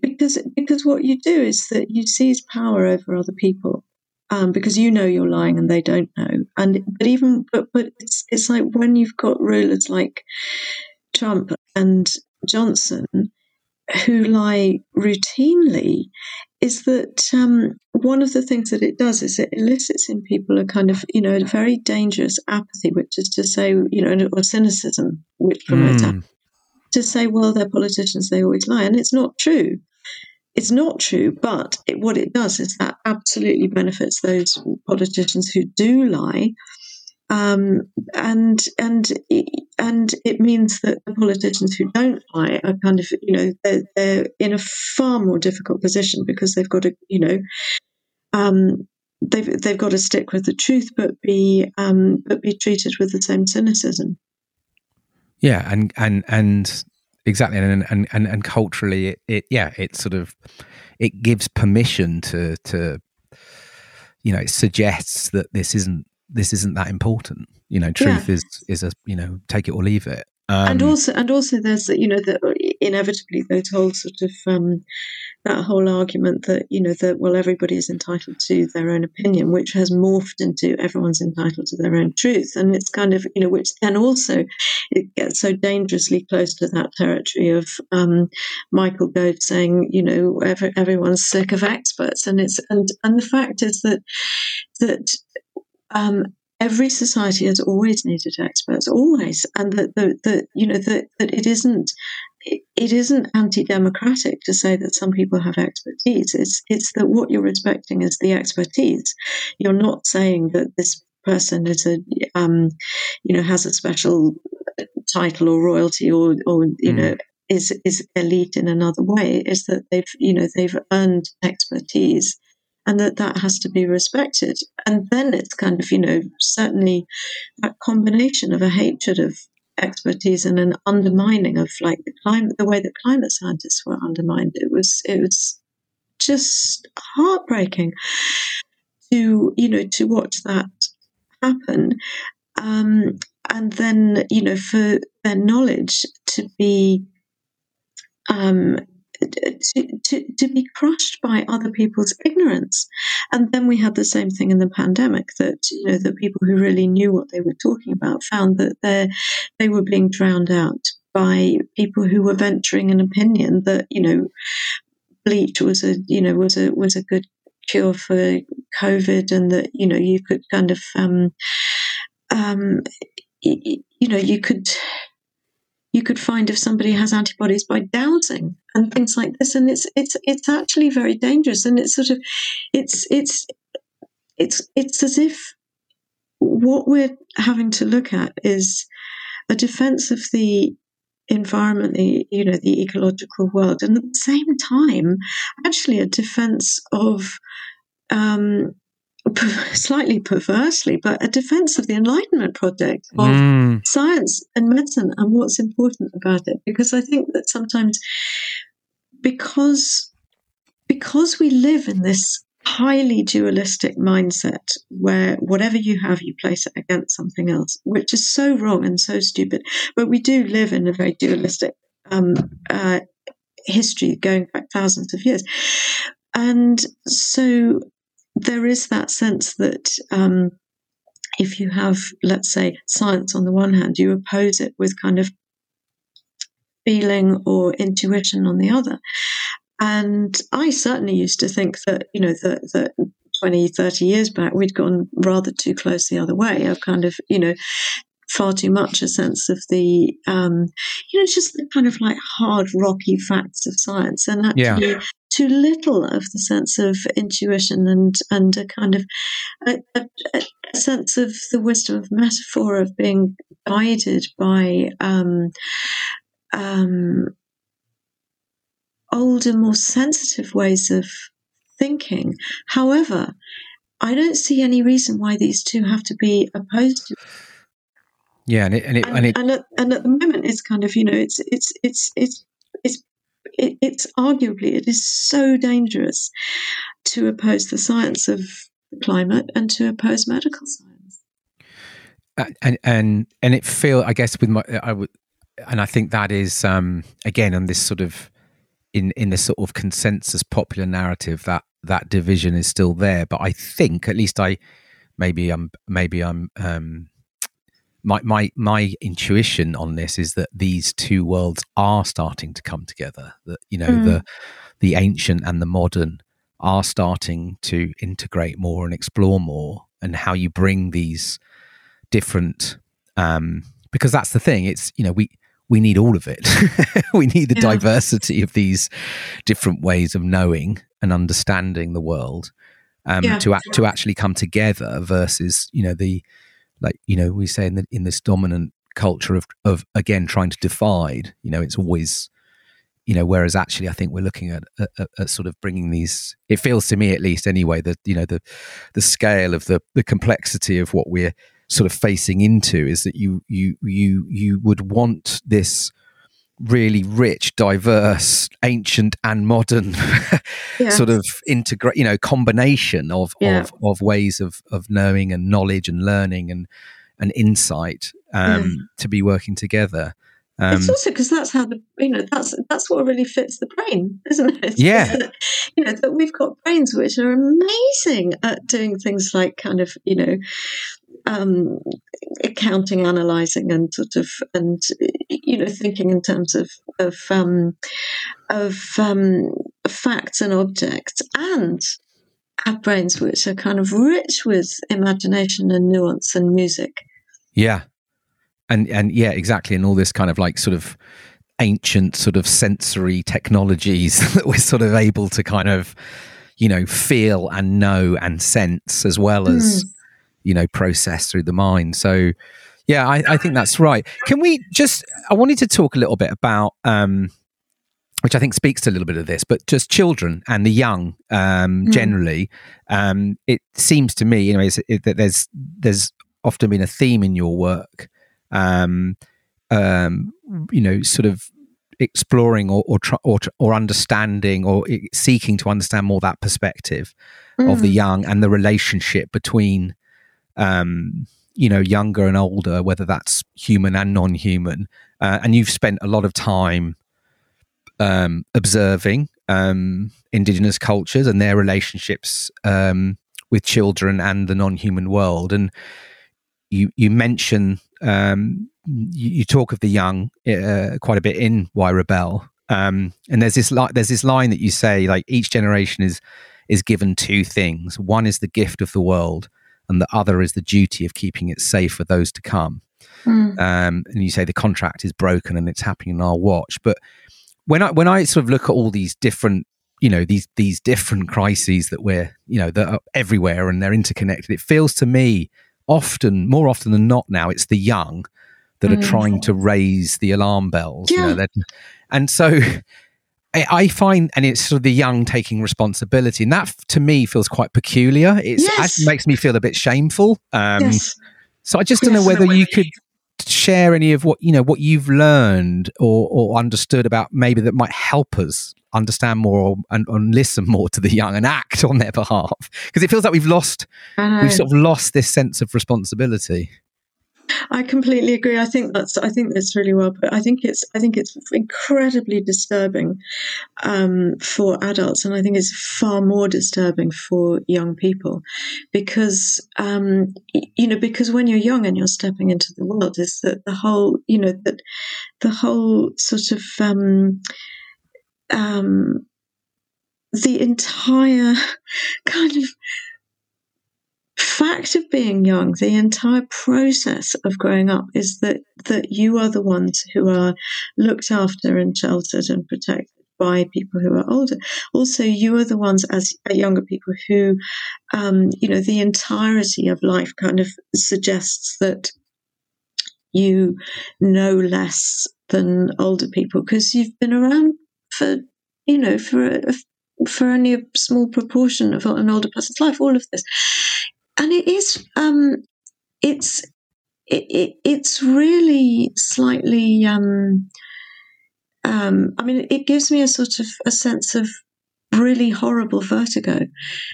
because because what you do is that you seize power over other people um, because you know you're lying and they don't know. And but even but but it's it's like when you've got rulers like Trump and Johnson who lie routinely, is that um, one of the things that it does is it elicits in people a kind of you know a very dangerous apathy, which is to say you know or cynicism, which promotes mm. to say well they're politicians they always lie, and it's not true it's not true, but it, what it does is that absolutely benefits those politicians who do lie. Um, and and and it means that the politicians who don't lie are kind of you know they're, they're in a far more difficult position because they've got to you know um, they've they've got to stick with the truth but be um, but be treated with the same cynicism. Yeah, and and and exactly and and and, and culturally it, it yeah it sort of it gives permission to to you know it suggests that this isn't this isn't that important. You know, truth yeah. is is a you know take it or leave it. Um, and also, and also, there's you know that inevitably those whole sort of um, that whole argument that you know that well everybody is entitled to their own opinion, which has morphed into everyone's entitled to their own truth, and it's kind of you know which then also it gets so dangerously close to that territory of um, Michael Gove saying you know every, everyone's sick of experts, and it's and and the fact is that that um, every society has always needed experts, always, and that the, the you know that that it isn't it isn't anti-democratic to say that some people have expertise. It's it's that what you're respecting is the expertise. You're not saying that this person is a um, you know has a special title or royalty or or you mm. know is is elite in another way. Is that they've you know they've earned expertise and that that has to be respected. And then it's kind of, you know, certainly that combination of a hatred of expertise and an undermining of like the climate, the way that climate scientists were undermined. It was, it was just heartbreaking to, you know, to watch that happen. Um, and then, you know, for their knowledge to be um, to, to, to be crushed by other people's ignorance. And then we had the same thing in the pandemic that, you know, the people who really knew what they were talking about found that they they were being drowned out by people who were venturing an opinion that, you know, bleach was a, you know, was a, was a good cure for COVID and that, you know, you could kind of, um, um, you know, you could, you could find if somebody has antibodies by dowsing and things like this. And it's it's it's actually very dangerous. And it's sort of it's it's it's it's as if what we're having to look at is a defense of the environment the you know the ecological world. And at the same time actually a defense of um, slightly perversely, but a defense of the Enlightenment project of mm. science and medicine and what's important about it. Because I think that sometimes, because because we live in this highly dualistic mindset where whatever you have, you place it against something else, which is so wrong and so stupid. But we do live in a very dualistic um, uh, history going back thousands of years. And so there is that sense that um, if you have, let's say, science on the one hand, you oppose it with kind of feeling or intuition on the other. And I certainly used to think that, you know, that, that 20, 30 years back, we'd gone rather too close the other way of kind of, you know, far too much a sense of the, um, you know, just the kind of like hard, rocky facts of science. And actually, yeah too little of the sense of intuition and and a kind of a, a, a sense of the wisdom of metaphor of being guided by um, um, older, more sensitive ways of thinking. However, I don't see any reason why these two have to be opposed. Yeah, and it, and it, and, and, it, and, at, and at the moment, it's kind of you know, it's it's it's it's it, it's arguably it is so dangerous to oppose the science of climate and to oppose medical science. Uh, and and and it feel I guess with my I would and I think that is um, again on this sort of in in this sort of consensus popular narrative that that division is still there. But I think at least I maybe I'm maybe I'm um, my my my intuition on this is that these two worlds are starting to come together. That you know mm. the the ancient and the modern are starting to integrate more and explore more, and how you bring these different. Um, because that's the thing. It's you know we we need all of it. *laughs* we need the yeah. diversity of these different ways of knowing and understanding the world um, yeah. to to actually come together. Versus you know the like you know we say in the, in this dominant culture of of again trying to divide you know it's always you know whereas actually i think we're looking at, at, at, sort of bringing these it feels to me at least anyway that you know the the scale of the the complexity of what we're sort of facing into is that you you you you would want this really rich, diverse, ancient and modern *laughs* yeah. sort of integrate, you know, combination of, yeah. of, of ways of, of knowing and knowledge and learning and, and insight um, yeah. to be working together. Um, it's also because that's how the you know that's that's what really fits the brain, isn't it? *laughs* Yeah. you know that we've got brains which are amazing at doing things like kind of you know um, accounting, analyzing, and sort of and you know thinking in terms of of um, of um, facts and objects, and have brains which are kind of rich with imagination and nuance and music. Yeah, and and yeah, exactly, and all this kind of like sort of ancient sort of sensory technologies *laughs* that we're sort of able to kind of you know feel and know and sense as well as mm. You know process through the mind so yeah I, I, think that's right can we just i wanted to talk a little bit about um which i think speaks to a little bit of this but just children and the young um mm. generally um it seems to me anyways that there's there's often been a theme in your work um, um, you know, sort of exploring or or, or or understanding or seeking to understand more that perspective mm. of the mm. young and the relationship between um, you know younger and older whether that's human and non-human. Uh, and you've spent a lot of time um, observing um, indigenous cultures and their relationships um, with children and the non-human world. And you you mention um, you, you, talk of the young uh, quite a bit in Why Rebel, um, and there's this li- there's this line that you say like each generation is is given two things. One is the gift of the world, and the other is the duty of keeping it safe for those to come. Mm. Um, and you say the contract is broken and it's happening in our watch. But when I when I sort of look at all these different you know these these different crises that we're you know that are everywhere and they're interconnected, it feels to me often, more often than not, now it's the young that mm. are trying to raise the alarm bells. Yeah. You know, and so *laughs* I find, and it's sort of the young taking responsibility, and that to me feels quite peculiar. It's, yes. It makes me feel a bit shameful. Um, yes. So I just don't know whether you could share any of what you know what you've learned or, or understood about maybe that might help us understand more and, and, listen more to the young and act on their behalf because it feels like we've lost we've sort of lost this sense of responsibility I completely agree. I think that's I think that's really well put. I think it's I think it's incredibly disturbing um, for adults, and I think it's far more disturbing for young people because um, you know because when you're young and you're stepping into the world, is that the whole you know that the whole sort of um, um, the entire *laughs* kind of fact of being young, the entire process of growing up is that that you are the ones who are looked after and sheltered and protected by people who are older. Also, you are the ones as younger people who, um, you know, the entirety of life kind of suggests that you know less than older people because you've been around for you know for a, for only a small proportion of an older person's life. All of this, and it is um, it's it, it, it's really slightly. Um, um, I mean, it gives me a sort of a sense of really horrible vertigo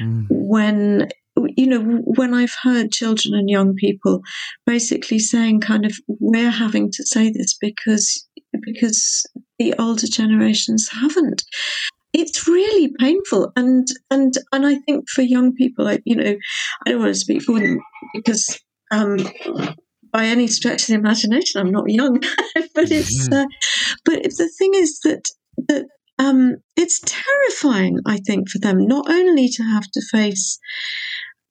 mm. when you know when i've heard children and young people basically saying kind of we're having to say this because because the older generations haven't. It's really painful, and and and I think for young people, I, you know, I don't want to speak for them because um, by any stretch of the imagination, I'm not young, *laughs* but it's mm-hmm. uh, but the thing is that that um, it's terrifying. I think for them not only to have to face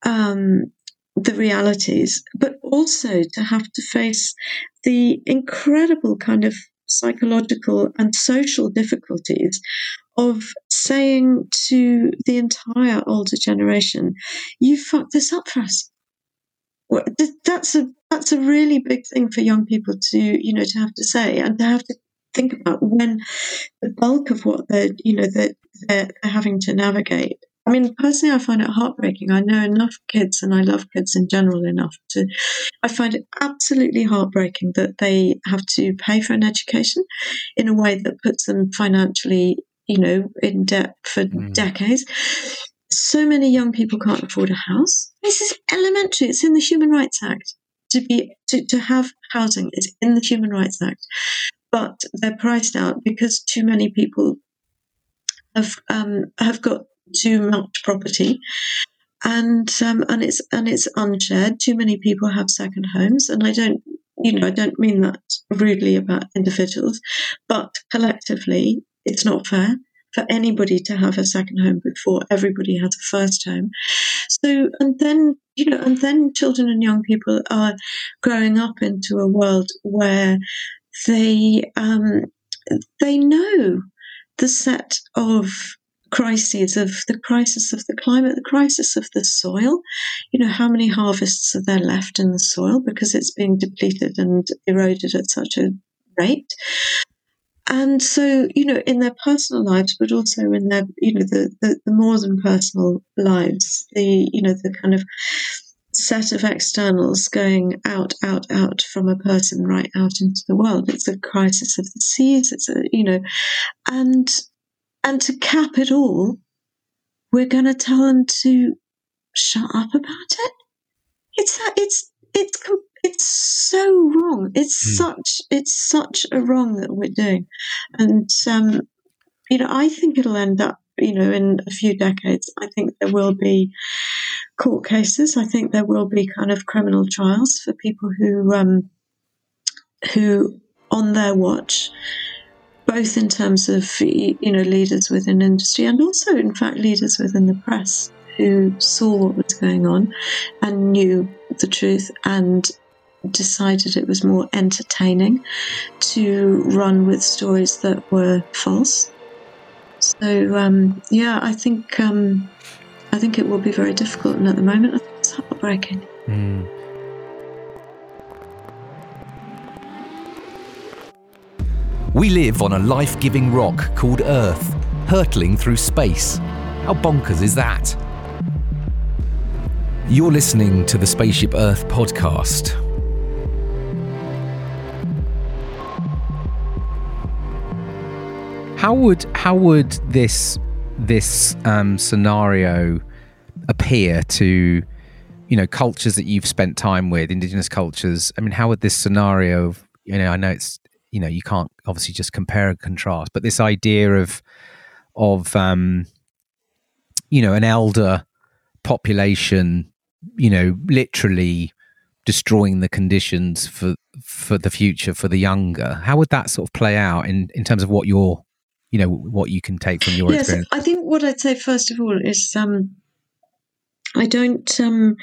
um, the realities, but also to have to face the incredible kind of psychological and social difficulties of saying to the entire older generation, "You fucked this up for us." That's a that's a really big thing for young people to you know to have to say and to have to think about when the bulk of what they're you know that they're, they're having to navigate I mean, personally, I find it heartbreaking. I know enough kids, and I love kids in general enough to. I find it absolutely heartbreaking that they have to pay for an education in a way that puts them financially, you know, in debt for mm. decades. So many young people can't afford a house. This is elementary. It's in the Human Rights Act to be to, to have housing. It's in the Human Rights Act, but they're priced out because too many people have um, have got too much property and um, and it's and it's unshared. Too many people have second homes, and I don't, you know, I don't mean that rudely about individuals, but collectively, it's not fair for anybody to have a second home before everybody has a first home. So, and then you know, and then children and young people are growing up into a world where they um, they know the set of crises of the crisis of the climate, the crisis of the soil. You know, how many harvests are there left in the soil because it's being depleted and eroded at such a rate? And so, you know, in their personal lives, but also in their, you know, the, the, the more than personal lives, the, you know, the kind of set of externals going out, out, out from a person right out into the world. It's a crisis of the seas. It's a, you know, and and to cap it all, we're going to tell them to shut up about it. It's that it's it's it's so wrong. It's mm. such it's such a wrong that we're doing, and um, you know I think it'll end up you know in a few decades. I think there will be court cases. I think there will be kind of criminal trials for people who um, who on their watch both in terms of you know leaders within industry and also in fact leaders within the press who saw what was going on and knew the truth and decided it was more entertaining to run with stories that were false. So um, yeah, I think um, I think it will be very difficult, and at the moment, it's heartbreaking. Mm. We live on a life giving rock called Earth, hurtling through space. How bonkers is that? You're listening to the Spaceship Earth podcast. How would how would this this um, scenario appear to you know cultures that you've spent time with, indigenous cultures? I mean, how would this scenario? You know, I know it's you know you can't obviously just compare and contrast but this idea of of um you know an elder population you know literally destroying the conditions for for the future for the younger how would that sort of play out in in terms of what your you know what you can take from your yes, experience i think what i'd say first of all is um i don't um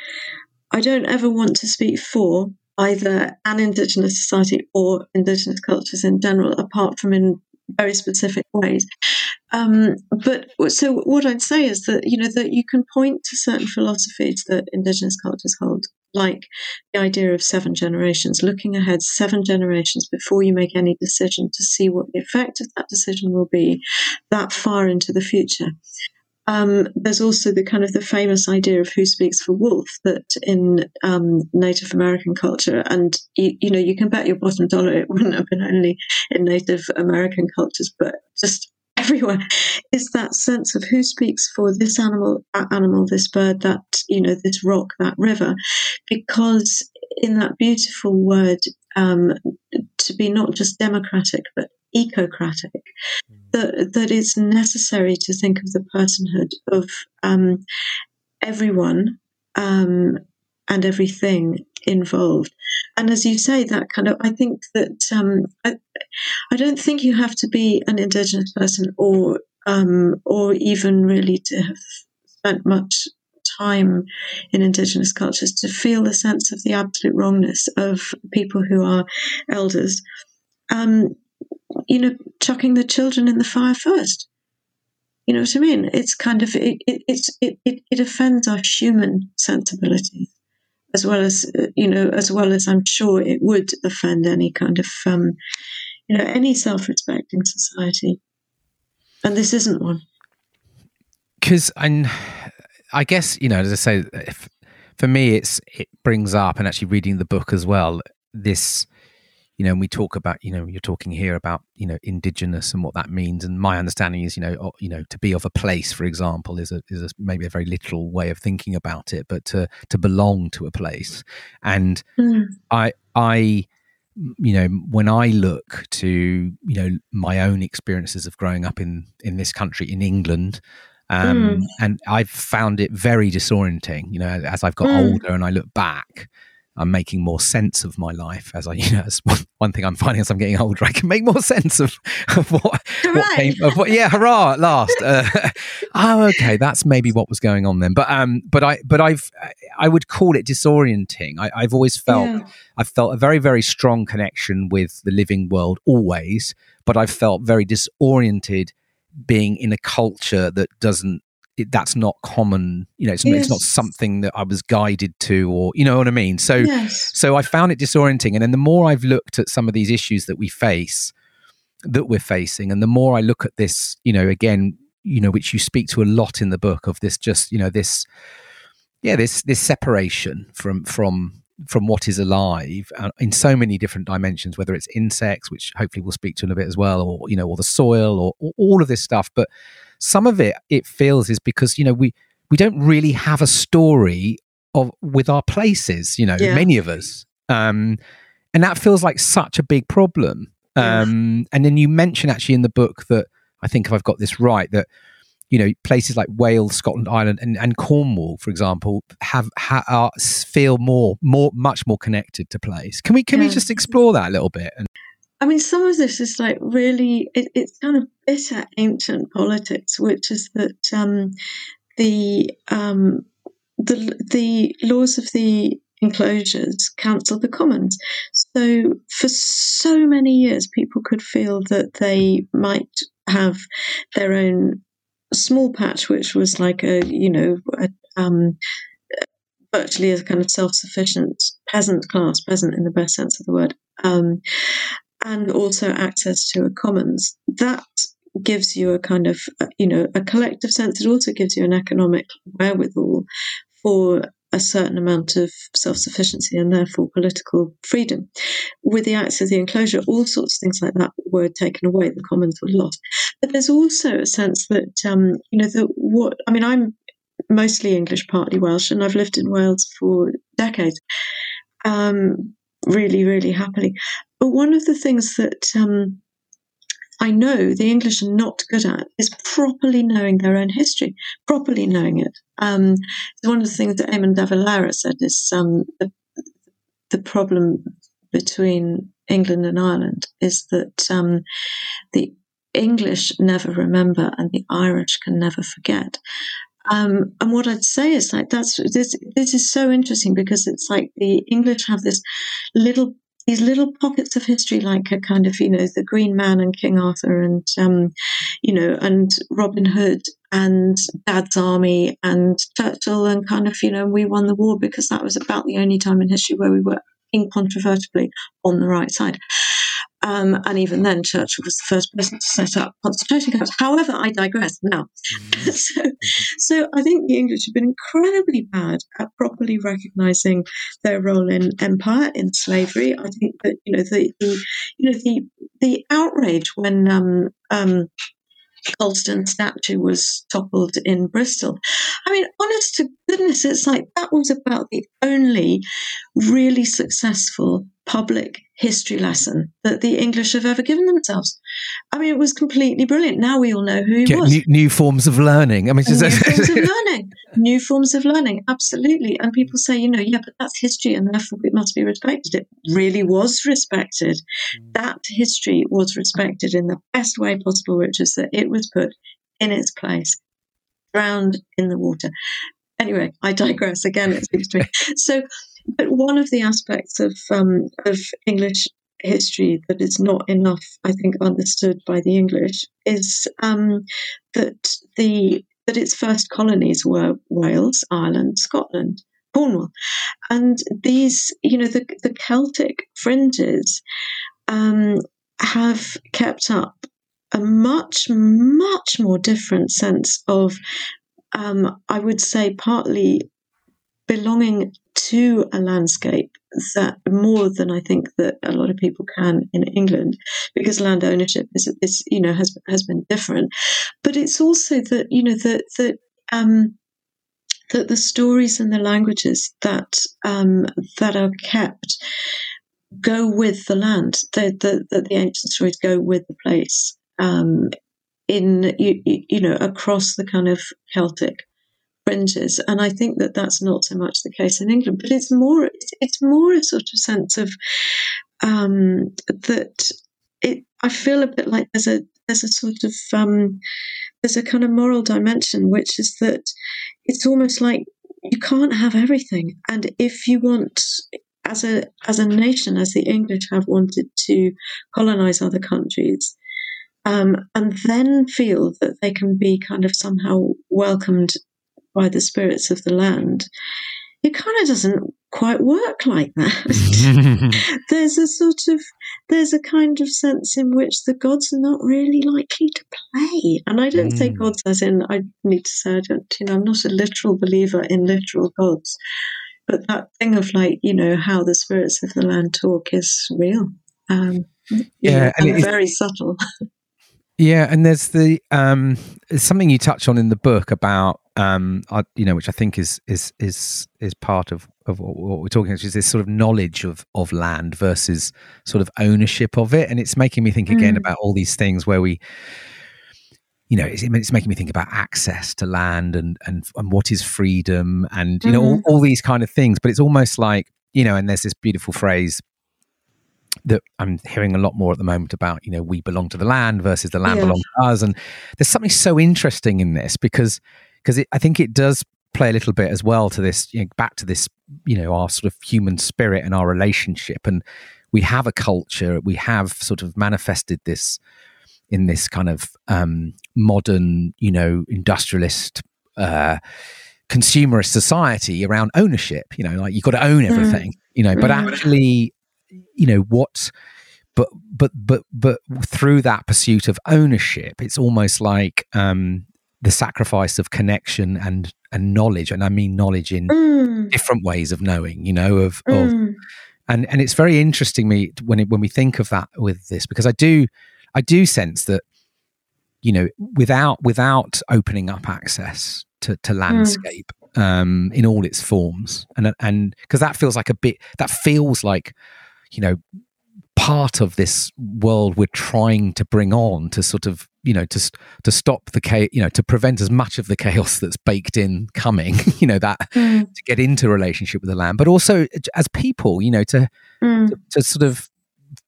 i don't ever want to speak for either an Indigenous society or Indigenous cultures in general, apart from in very specific ways. Um, but so what I'd say is that you know that you can point to certain philosophies that Indigenous cultures hold, like the idea of seven generations, looking ahead seven generations before you make any decision to see what the effect of that decision will be that far into the future. Um, there's also the kind of the famous idea of who speaks for wolf that in um, Native American culture, and you, you, know, you can bet your bottom dollar it wouldn't have been only in Native American cultures, but just everywhere, *laughs* is that sense of who speaks for this animal, that animal, this bird, that, you know, this rock, that river, because in that beautiful word, um, to be not just democratic, but ecocratic, mm. that, that it's necessary to think of the personhood of um, everyone um, and everything involved. And as you say, that kind of, I think that um, I, I, don't think you have to be an Indigenous person or um, or even really to have spent much time in Indigenous cultures to feel the sense of the absolute wrongness of people who are elders. Um, you know, chucking the children in the fire first. You know what I mean? It's kind of it it it it, it offends our human sensibilities as well as you know as well as I'm sure it would offend any kind of um, you know any self-respecting society, and this isn't one. because and I guess you know, as I say, if, for me, it's it brings up and actually reading the book as well. This, you know, and we talk about, you know, you're talking here about, you know, indigenous and what that means. And my understanding is, you know, you know, to be of a place, for example, is a is a, maybe a very literal way of thinking about it, but to to belong to a place. And mm. I I you know when i look to you know my own experiences of growing up in in this country in england um, mm. and i've found it very disorienting you know as i've got mm. older and i look back I'm making more sense of my life as I, *laughs* you know, as one, one thing I'm finding as I'm getting older, I can make more *laughs* sense of, of what, what came, of what, yeah, hurrah at last. Uh, *laughs* oh, okay. That's maybe what was going on then. But, um, but I, but I've, I would call it disorienting. I, have always felt, yeah. I've felt a very, very strong connection with the living world always, but I've felt very disoriented being in a culture that doesn't it, that's not common you know it's, yes. it's, not something that i was guided to or you know what i mean so yes. so i found it disorienting and then the more i've looked at some of these issues that we face that we're facing and the more i look at this you know again you know which you speak to a lot in the book of this just you know this yeah this this separation from from from what is alive uh, in so many different dimensions whether it's insects which hopefully we'll speak to in a bit as well or you know or the soil or, or all of this stuff but some of it it feels is because you know we we don't really have a story of with our places you know yeah. many of us um and that feels like such a big problem um yeah. and then you mention actually in the book that i think if i've got this right that you know places like wales scotland ireland and, and cornwall for example have ha, are, feel more more much more connected to place can we can yeah. we just explore that a little bit and I mean, some of this is like really, it, it's kind of bitter ancient politics, which is that um, the um, the the laws of the enclosures cancel the commons. So for so many years, people could feel that they might have their own small patch, which was like a you know a, um, virtually a kind of self-sufficient peasant class, peasant in the best sense of the word. Um, and also access to a commons. That gives you a kind of, uh, you know, a collective sense. It also gives you an economic wherewithal for a certain amount of self sufficiency and therefore political freedom. With the Acts of the Enclosure, all sorts of things like that were taken away, the commons were lost. But there's also a sense that, um, you know, that what, I mean, I'm mostly English, partly Welsh, and I've lived in Wales for decades. Um, really, really happily. But one of the things that um, I know the English are not good at is properly knowing their own history, properly knowing it. Um, one of the things that Eamon de said is um, the, the, problem between England and Ireland is that um, the English never remember and the Irish can never forget. Um, and what I'd say is like that's this. This is so interesting because it's like the English have this little these little pockets of history, like a kind of, you know, the Green Man and King Arthur and, um, you know, and Robin Hood and Dad's Army and Churchill and kind of, you know, we won the war because that was about the only time in history where we were incontrovertibly on the right side. Um, and even then, Churchill was the first person to set up concentration camps. However, I digress now. Mm-hmm. *laughs* so, so I think the English have been incredibly bad at properly recognizing their role in empire, in slavery. I think that you know the, the you know the the outrage when um, um, Colston statue was toppled in Bristol. I mean, honest to goodness, it's like that was about the only really successful public history lesson that the English have ever given themselves. I mean, it was completely brilliant. Now we all know who he was. New, new, forms of learning. I mean, new *laughs* forms of *laughs* learning. New forms of learning. Absolutely. And people say, you know, yeah, but that's history, and therefore it must be respected. It really was respected. Mm. That history was respected in the best way possible, which is that it was put in its place, drowned in the water. Anyway, I digress again. It seems to me. *laughs* So but one of the aspects of um, of English history that is not enough, I think, understood by the English is um, that the that its first colonies were Wales, Ireland, Scotland, Cornwall, and these, you know, the the Celtic fringes um, have kept up a much much more different sense of um, I would say, partly belonging to a landscape that more than I think that a lot of people can in England, because land ownership is, is you know has has been different. But it's also that you know that that um, that the stories and the languages that um, that are kept go with the land. That the, the, the ancient stories go with the place. Um, in you, you know across the kind of Celtic fringes. And I think that that's not so much the case in England, but it's more it's, more a sort of sense of um, that it. I feel a bit like there's a there's a sort of um, there's a kind of moral dimension, which is that it's almost like you can't have everything, and if you want. As a as a nation, as the English have wanted to colonize other countries, um, and then feel that they can be kind of somehow welcomed by the spirits of the land, it kind of doesn't quite work like that. *laughs* there's a sort of there's a kind of sense in which the gods are not really likely to play. And I don't mm. say gods as in I need to say I don't you know, I'm not a literal believer in literal gods. But that thing of like, you know, how the spirits of the land talk is real. Um, yeah, know, and, very subtle. *laughs* Yeah, and there's the um, something you touch on in the book about um, I, you know, which I think is is is is part of of what, we're talking about, which is this sort of knowledge of of land versus sort of ownership of it, and it's making me think again mm. about all these things where we, you know, it's, it's, making me think about access to land and and and what is freedom, and you mm. know, all, mm-hmm. all these kind of things. But it's almost like you know, and there's this beautiful phrase that I'm hearing a lot more at the moment about, you know, we belong to the land versus the land yeah. belongs to us. And there's something so interesting in this because because I think it does play a little bit as well to this, you know, back to this, you know, our sort of human spirit and our relationship. And we have a culture, we have sort of manifested this in this kind of um, modern, you know, industrialist, uh, consumerist society around ownership. You know, like you've got to own hmm. everything. Mm. You know, but mm. actually, you know what but but but but through that pursuit of ownership it's almost like um the sacrifice of connection and and knowledge and i mean knowledge in mm. different ways of knowing you know of, mm. of and and it's very interesting me when it, when we think of that with this because i do i do sense that you know without without opening up access to, to mm. landscape mm. um in all its forms and and because that feels like a bit that feels like you know part of this world we're trying to bring on to sort of you know to to stop the chaos you know to prevent as much of the chaos that's baked in coming *laughs* you know that mm. to get into relationship with the land but also as people you know to, mm. to, to sort of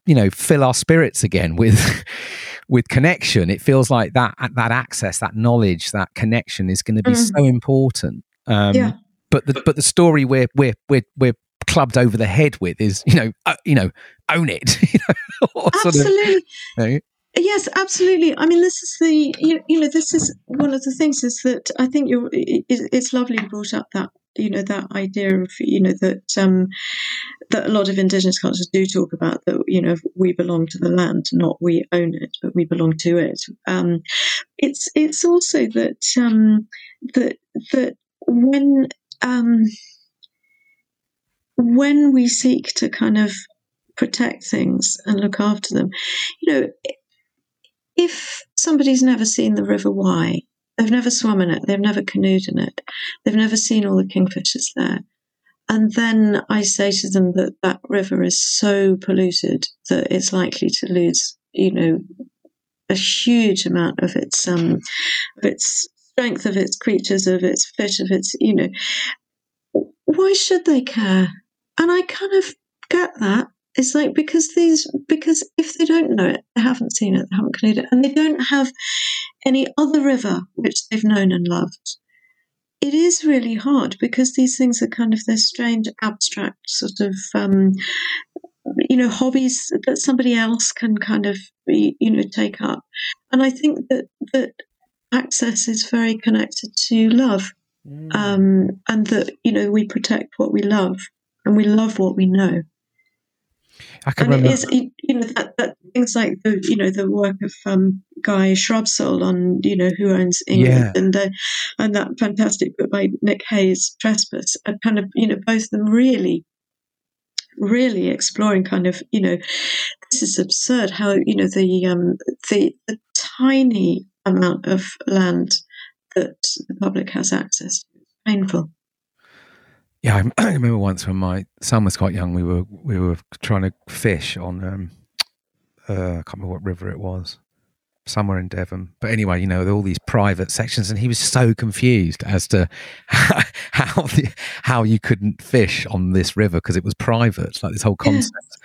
you know fill our spirits again with *laughs* with connection it feels like that that access that knowledge that connection is going to be mm. so important um yeah. but the but the story we're we're we're we're clubbed over the head with is you know uh, you know own it *laughs* you know, absolutely of, you know, Yes, absolutely. I mean, this is the you, you know this is one of the things is that I think you're it's lovely you brought up that you know that idea of you know that um, that a lot of indigenous cultures do talk about that you know we belong to the land, not we own it, but we belong to it. Um, it's it's also that um, that that when um, when we seek to kind of protect things and look after them, you know, if somebody's never seen the River Wye, they've never swum in it, they've never canoed in it, they've never seen all the kingfishers there. And then I say to them that that river is so polluted that it's likely to lose, you know, a huge amount of its um, of its strength, of its creatures, of its fish, of its, you know. Why should they care? And I kind of get that. It's like because these because if they don't know it, they haven't seen it, they haven't canoed it, and they don't have any other river which they've known and loved. It is really hard because these things are kind of this strange, abstract sort of, um, you know, hobbies that somebody else can kind of, you know, take up. And I think that that access is very connected to love, mm. um, and that you know we protect what we love and we love what we know. I can and remember. it is, you know, that, that things like the, you know, the work of um, Guy Shrubsole on, you know, who owns England, Yeah. and uh, and that fantastic book by Nick Hayes, Trespass, are kind of, you know, both of them really, really exploring kind of, you know, this is absurd how, you know, the um, the, the tiny amount of land that the public has access to. Painful. Yeah, *clears throat* I, remember once when my son was quite young. We were we were trying to fish on um, uh, I can't remember what river it was, somewhere in Devon. But anyway, you know, with all these private sections, and he was so confused as to *laughs* how the, how you couldn't fish on this river because it was private, like this whole Yeah. concept.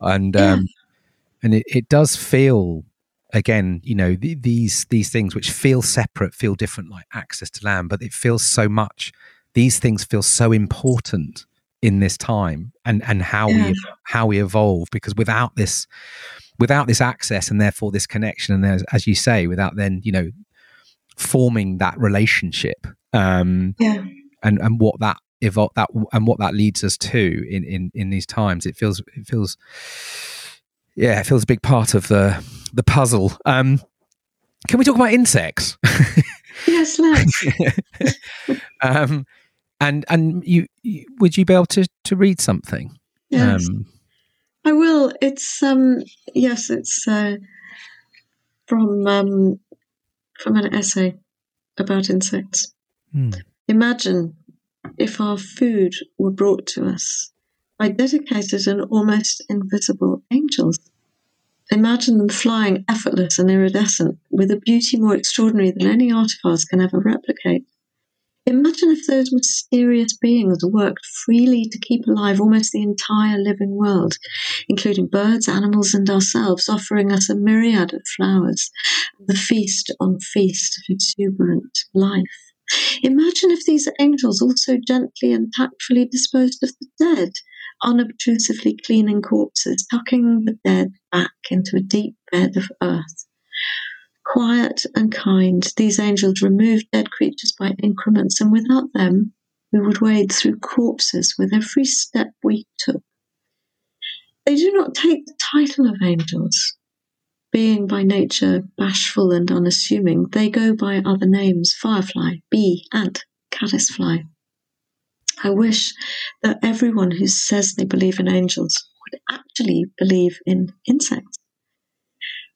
And Yeah. um, and it, it does feel again, you know, th- these these things which feel separate, feel different, like access to land, but it feels so much. These things feel so important in this time, and and how Yeah. we how we evolve. Because without this, without this access, and therefore this connection, and as, as you say, without then you know forming that relationship, um, Yeah. and and what that evol- that and what that leads us to in in in these times, it feels it feels yeah, it feels a big part of the the puzzle. Um, can we talk about insects? *laughs* Yes, let's. *laughs* um, and and you, you would you be able to to read something? Yes. Um, I will. It's um yes, it's uh, from um from an essay about insects. hmm. Imagine if our food were brought to us by dedicated and almost invisible angels. Imagine them flying effortless and iridescent with a beauty more extraordinary than any artifice can ever replicate. Imagine if those mysterious beings worked freely to keep alive almost the entire living world, including birds, animals, and ourselves, offering us a myriad of flowers, and the feast on feast of exuberant life. Imagine if these angels also gently and tactfully disposed of the dead, unobtrusively cleaning corpses, tucking the dead back into a deep bed of earth. Quiet and kind, these angels removed dead creatures by increments, and without them, we would wade through corpses with every step we took. They do not take the title of angels. Being by nature bashful and unassuming, they go by other names firefly, bee, ant, caddisfly. I wish that everyone who says they believe in angels would actually believe in insects.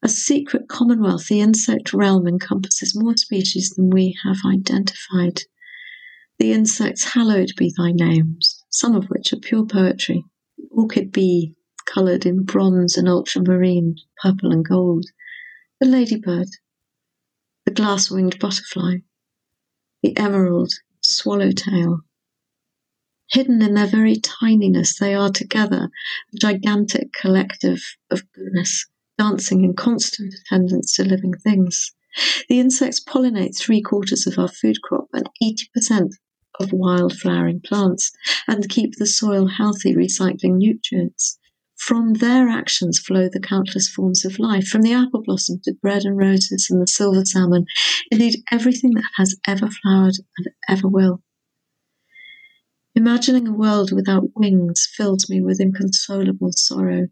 A secret commonwealth, the insect realm encompasses more species than we have identified. The insects hallowed be thy names, some of which are pure poetry. The orchid bee, coloured in bronze and ultramarine, purple and gold. The ladybird, the glass winged butterfly, the emerald, swallowtail. Hidden in their very tininess, they are together a gigantic collective of goodness, dancing in constant attendance to living things. The insects pollinate three quarters of our food crop and 80% of wild flowering plants and keep the soil healthy, recycling nutrients. From their actions flow the countless forms of life, from the apple blossom to bread and roses and the silver salmon, indeed everything that has ever flowered and ever will. Imagining a world without wings fills me with inconsolable sorrow.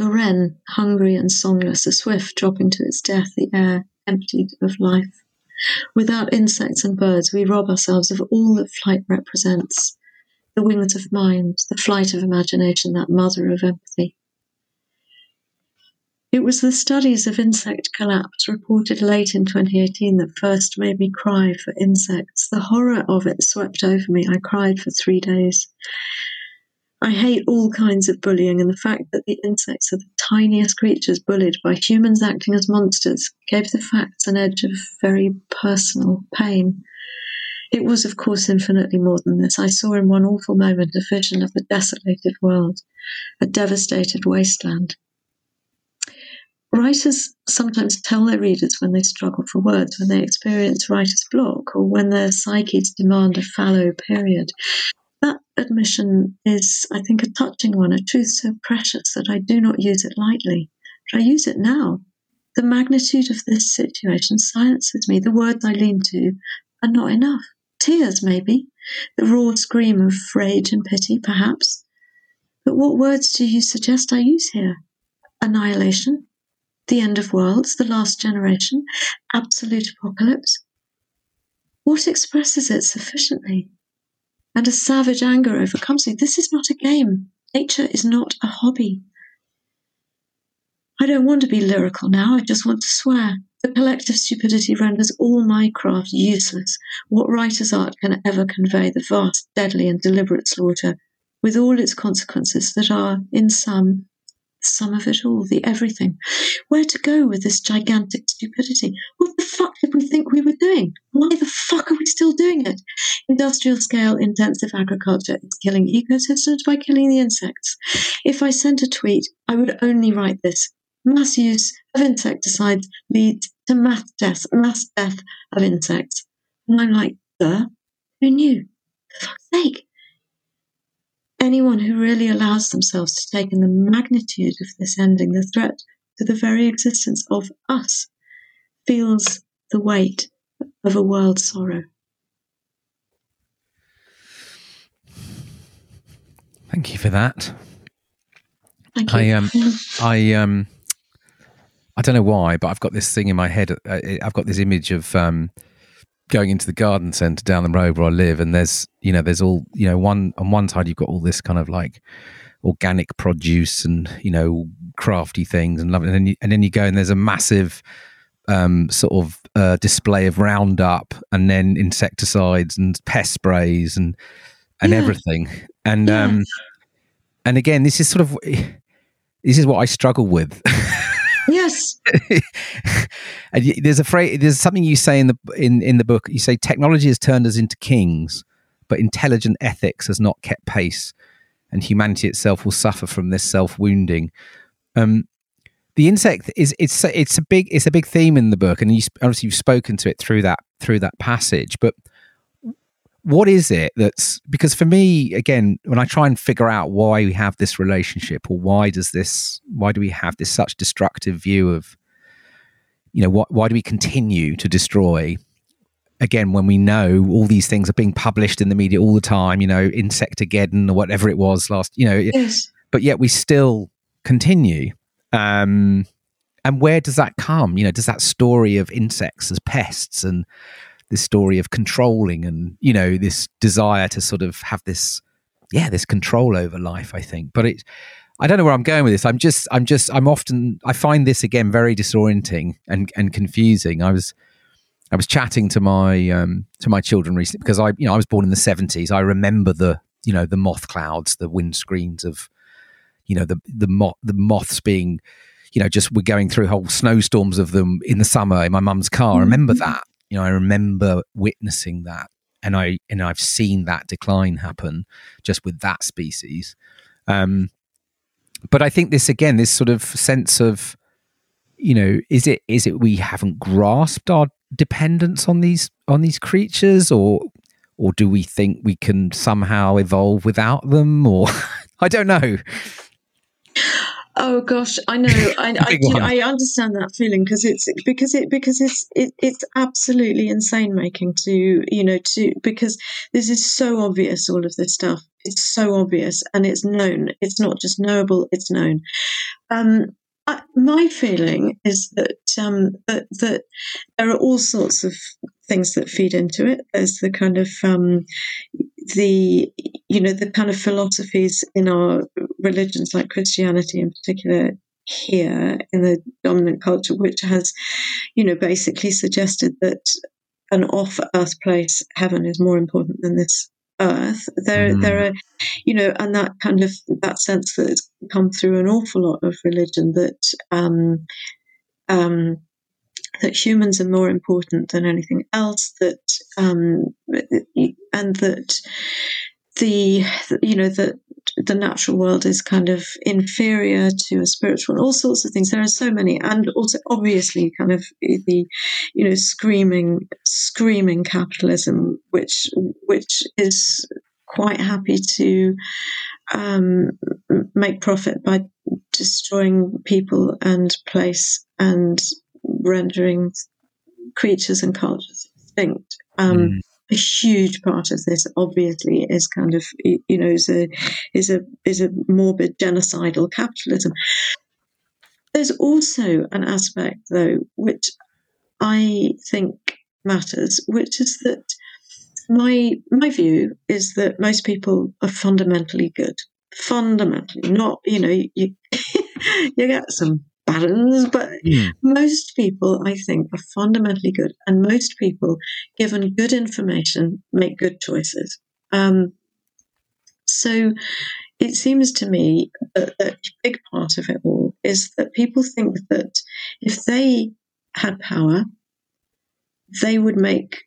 A wren, hungry and songless, a swift dropping to its death, the air emptied of life. Without insects and birds, we rob ourselves of all that flight represents the wings of mind, the flight of imagination, that mother of empathy. It was the studies of insect collapse reported late in 2018 that first made me cry for insects. The horror of it swept over me. I cried for three days. I hate all kinds of bullying, and the fact that the insects are the tiniest creatures bullied by humans acting as monsters gave the facts an edge of very personal pain. It was, of course, infinitely more than this. I saw in one awful moment a vision of the desolated world, a devastated wasteland. Writers sometimes tell their readers when they struggle for words, when they experience writer's block, or when their psyches demand a fallow period. Admission is, I think, a touching one, a truth so precious that I do not use it lightly. But I use it now. The magnitude of this situation silences me. The words I lean to are not enough. Tears, maybe. The raw scream of rage and pity, perhaps. But what words do you suggest I use here? Annihilation, the end of worlds, the last generation, absolute apocalypse. What expresses it sufficiently? And a savage anger overcomes me. This is not a game. Nature is not a hobby. I don't want to be lyrical now, I just want to swear. The collective stupidity renders all my craft useless. What writer's art can ever convey the vast, deadly, and deliberate slaughter, with all its consequences that are, in sum, sum of it all, the everything. Where to go with this gigantic stupidity? What the fuck did we think we were doing? Why the fuck are we still doing it? Industrial scale intensive agriculture is killing ecosystems by killing the insects. If I sent a tweet, I would only write this. Mass use of insecticides leads to mass death, mass death of insects. And I'm like, duh, who knew? For fuck's sake anyone who really allows themselves to take in the magnitude of this ending, the threat to the very existence of us, feels the weight of a world sorrow. Thank you for that. Thank you. I um, *laughs* I um, I don't know why, but I've got this thing in my head. Uh, I've got this image of um, going into the garden centre down the road where I live, and there's you know there's all you know one on one side you've got all this kind of like organic produce and you know crafty things and love it, and then you, and then you go and there's a massive um, sort of uh, display of Roundup and then insecticides and pest sprays and and yeah. everything, and yeah. um, and again this is sort of *sighs* this is what I struggle with. *laughs* Yes. *laughs* there's a phrase. There's something you say in the in in the book. You say technology has turned us into kings, but intelligent ethics has not kept pace, and humanity itself will suffer from this self wounding. Um, the insect is it's it's a big it's a big theme in the book, and you obviously you've spoken to it through that through that passage, but what is it that's because for me again when i try and figure out why we have this relationship or why does this why do we have this such destructive view of you know why, why do we continue to destroy? Again when we know all these things are being published in the media all the time you know insectageddon or whatever it was last you know yes. but yet we still continue. Um and where does that come? You know does that story of insects as pests and this story of controlling and you know this desire to sort of have this yeah this control over life i think. But it i don't know where i'm going with this. I'm just i'm just i'm often i find this again very disorienting and and confusing. I was i was chatting to my um to my children recently because i you know i was born in the 70s i remember the you know the moth clouds the wind screens of you know the the moth the moths being you know just we're going through whole snowstorms of them in the summer in my mum's car. Mm-hmm. I remember that you know, I remember witnessing that, and I and I've seen that decline happen just with that species. Um, but I think this again, this sort of sense of, you know, is it is it we haven't grasped our dependence on these on these creatures, or or do we think we can somehow evolve without them, or *laughs* I don't know. Oh gosh, I know. *laughs* I, I, you know, I understand that feeling because it's because it because it's it, it's absolutely insane making to you know to because this is so obvious. All of this stuff, it's so obvious and it's known. It's not just knowable; it's known. Um, I, my feeling is that um, that that there are all sorts of things that feed into it. There's the kind of um, the you know the kind of philosophies in our religions like christianity in particular here in the dominant culture which has you know basically suggested that an off earth place heaven is more important than this earth there mm. there are you know and that kind of that sense that has come through an awful lot of religion that um um that humans are more important than anything else, that um, and that the you know that the natural world is kind of inferior to a spiritual all sorts of things there are so many and also obviously kind of the you know screaming screaming capitalism which which is quite happy to um, make profit by destroying people and place and rendering creatures and cultures extinct. Um, mm. A huge part of this obviously is kind of you know is a is a is a morbid genocidal capitalism. There's also an aspect though which i think matters which is that my my view is that most people are fundamentally good. Fundamentally not you know you *laughs* you get some balance, but mm. most people, I think, are fundamentally good, and most people, given good information, make good choices. Um, so it seems to me that, that a big part of it all is that people think that if they had power, they would make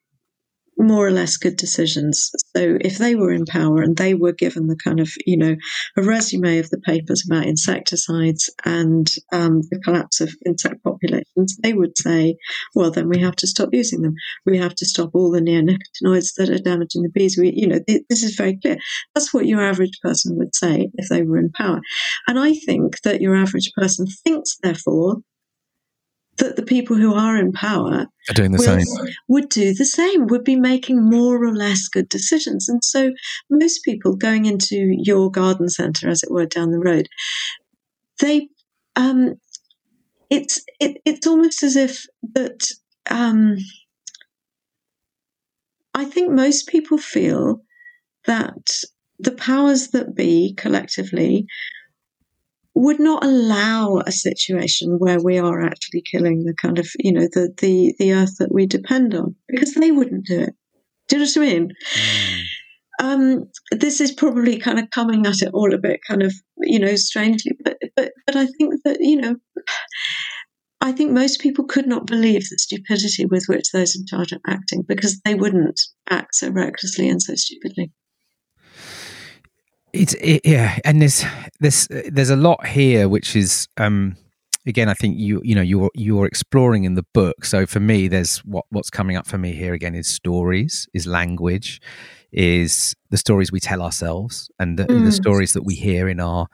more or less good decisions. So if they were in power and they were given the kind of, you know, a resume of the papers about insecticides and um, the collapse of insect populations, they would say, well, then we have to stop using them. We have to stop all the neonicotinoids that are damaging the bees. We, you know, th- this is very clear. That's what your average person would say if they were in power. And I think that your average person thinks, therefore, that the people who are in power are doing the will, same. Would do the same, would be making more or less good decisions. And so most people going into your garden centre, as it were, down the road, they um, it's it, it's almost as if that um, I think most people feel that the powers that be collectively would not allow a situation where we are actually killing the kind of you know the the the earth that we depend on because they wouldn't do it. Do you know what I mean? Mm. Um, this is probably kind of coming at it all a bit kind of you know strangely, but but but I think that you know. I think most people could not believe the stupidity with which those in charge are acting because they wouldn't act so recklessly and so stupidly. It's it, yeah, and there's there's there's a lot here which is um again I think you you know you're you're exploring in the book. So for me, there's what what's coming up for me here again is stories, is language, is the stories we tell ourselves, and the, mm. the stories that we hear in our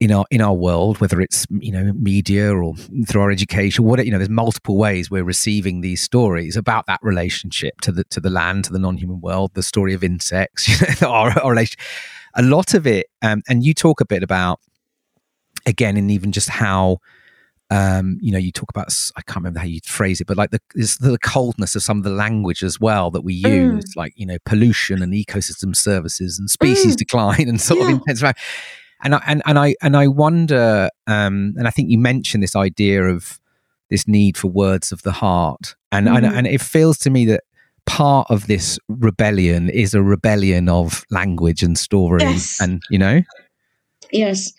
in our in our world, whether it's you know media or through our education, what you know, there's multiple ways we're receiving these stories about that relationship to the to the land, to the non-human world, the story of insects, *laughs* you know, our, our relation. A lot of it, um, and you talk a bit about again, and even just how um, you know, you talk about I can't remember how you phrase it, but like the the coldness of some of the language as well that we mm. use, mm. like you know, pollution and ecosystem services and species mm. decline and sort yeah. of intense and I, and and I and I wonder, um, and I think you mentioned this idea of this need for words of the heart, and mm-hmm. and, and it feels to me that part of this rebellion is a rebellion of language and story, yes. and you know. Yes,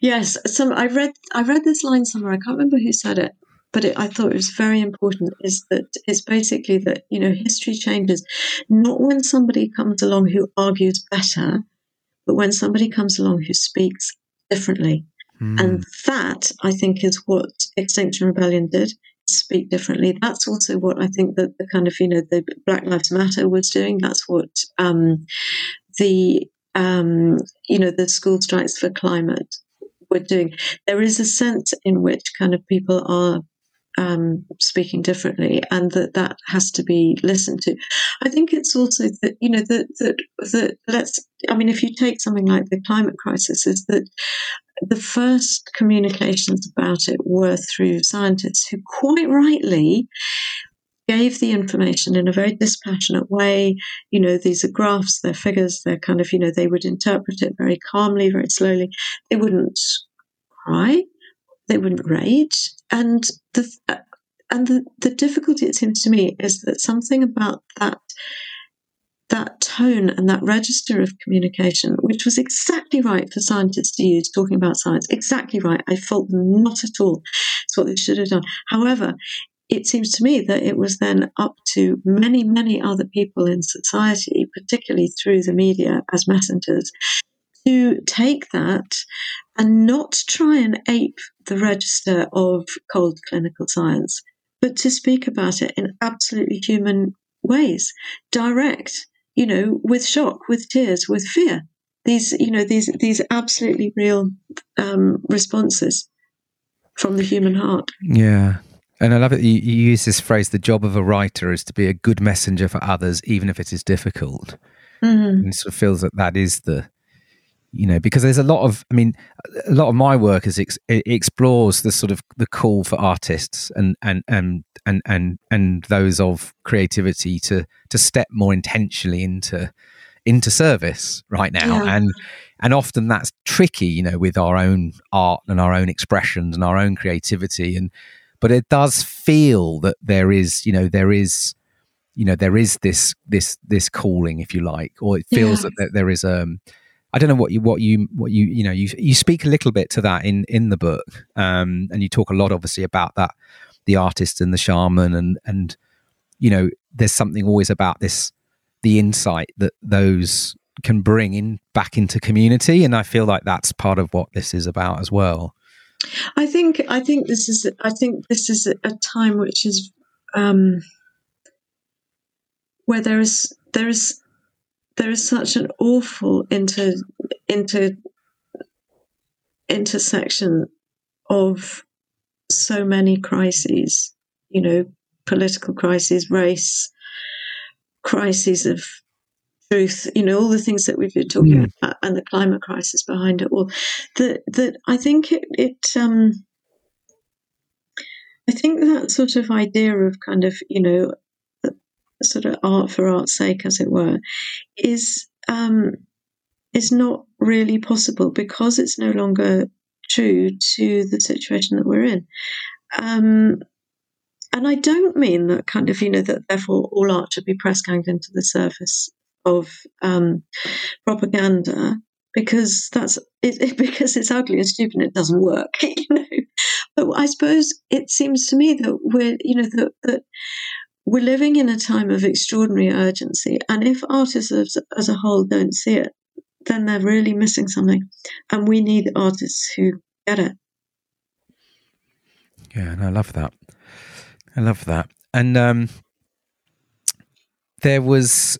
yes. Some I read I read this line somewhere. I can't remember who said it, but it, I thought it was very important. Is that it's basically that you know history changes, not when somebody comes along who argues better, but when somebody comes along who speaks differently. Mm. And that, I think, is what Extinction Rebellion did speak differently. That's also what I think that the kind of, you know, the Black Lives Matter was doing. That's what um, the, um, you know, the school strikes for climate were doing. There is a sense in which kind of people are um, speaking differently, and that that has to be listened to. I think it's also that you know that that that let's. I mean, if you take something like the climate crisis, is that the first communications about it were through scientists who, quite rightly, gave the information in a very dispassionate way. You know, these are graphs, they're figures, they're kind of, you know, they would interpret it very calmly, very slowly. They wouldn't cry, they wouldn't rage and the uh, and the, the difficulty it seems to me is that something about that that tone and that register of communication, which was exactly right for scientists to use talking about science, exactly right. I fault them not at all. It's what they should have done. However, it seems to me that it was then up to many, many other people in society, particularly through the media as messengers, to take that and not try and ape the register of cold clinical science, but to speak about it in absolutely human ways, direct, you know, with shock, with tears, with fear. These, you know, these these absolutely real um, responses from the human heart. Yeah, And I love it. You, you use this phrase: "The job of a writer is to be a good messenger for others, even if it is difficult." Mm. And it sort of feels that that is the, you know, because there's a lot of, I mean, a lot of my work is ex- it explores the sort of the call for artists and and and and and and those of creativity to to step more intentionally into into service right now, yeah. and and often that's tricky, you know, with our own art and our own expressions and our own creativity and but it does feel that there is you know there is you know there is this this this calling if you like or it feels yeah. that there is um I don't know what you what you what you you know you you speak a little bit to that in in the book um and you talk a lot obviously about that the artist and the shaman and and you know there's something always about this the insight that those can bring in back into community and I feel like that's part of what this is about as well. I think I think this is I think this is a time which is um, where there is there is there is such an awful inter inter intersection of so many crises. You know, political crises, race, crises of truth, you know, all the things that we've been talking yeah. about and the climate crisis behind it all. That that I think it, it um I think that sort of idea of kind of, you know, sort of art for art's sake, as it were, is um is not really possible because it's no longer true to the situation that we're in. Um, and I don't mean that kind of, you know, that therefore all art should be press ganged into the surface of um, propaganda because that's it, it, *laughs* because it's ugly and stupid and it doesn't work *laughs* you know but i suppose it seems to me that we're you know that, that we're living in a time of extraordinary urgency and if artists as, as a whole don't see it then they're really missing something and we need artists who get it. Yeah and i love that. I love that. And um there was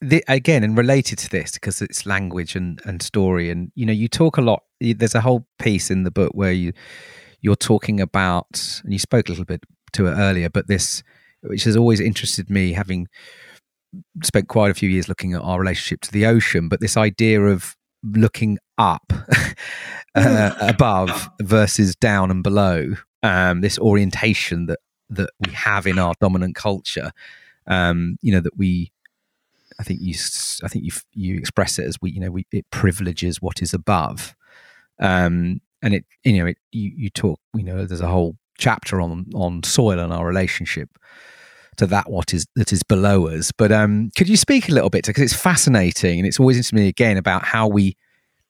the, again and related to this because it's language and, and story and you know you talk a lot there's a whole piece in the book where you you're talking about and you spoke a little bit to it earlier but this which has always interested me having spent quite a few years looking at our relationship to the ocean. But this idea of looking up *laughs* uh, *laughs* above versus down and below um, this orientation that that we have in our dominant culture um, you know that we I think you I think you you express it as we you know we it privileges what is above, um, and it you know it you, you talk you know there's a whole chapter on on soil and our relationship to that what is that is below us. But um, could you speak a little bit because it's fascinating and it's always interesting to me again about how we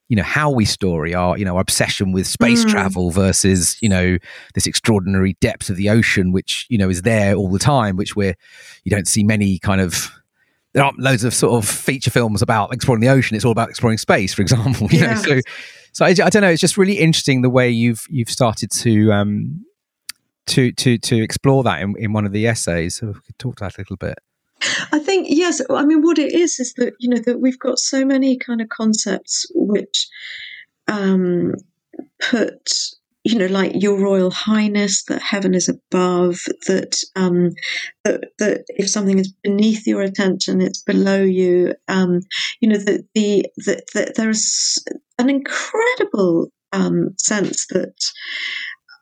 you know how we story our you know our obsession with space mm. travel versus you know this extraordinary depth of the ocean which you know is there all the time which we're you don't see many kind of there aren't loads of sort of feature films about exploring the ocean. It's all about exploring space, for example. *laughs* You yeah. know, so so I, I, don't know. It's just really interesting the way you've you've started to um to to to explore that in, in one of the essays. So we could talk to that a little bit. I think yes. I mean, what it is is that you know that we've got so many kind of concepts which um, put you know, like Your Royal Highness, that heaven is above, that um, that, that if something is beneath your attention, it's below you. Um, you know, that the that, that there's an incredible um, sense that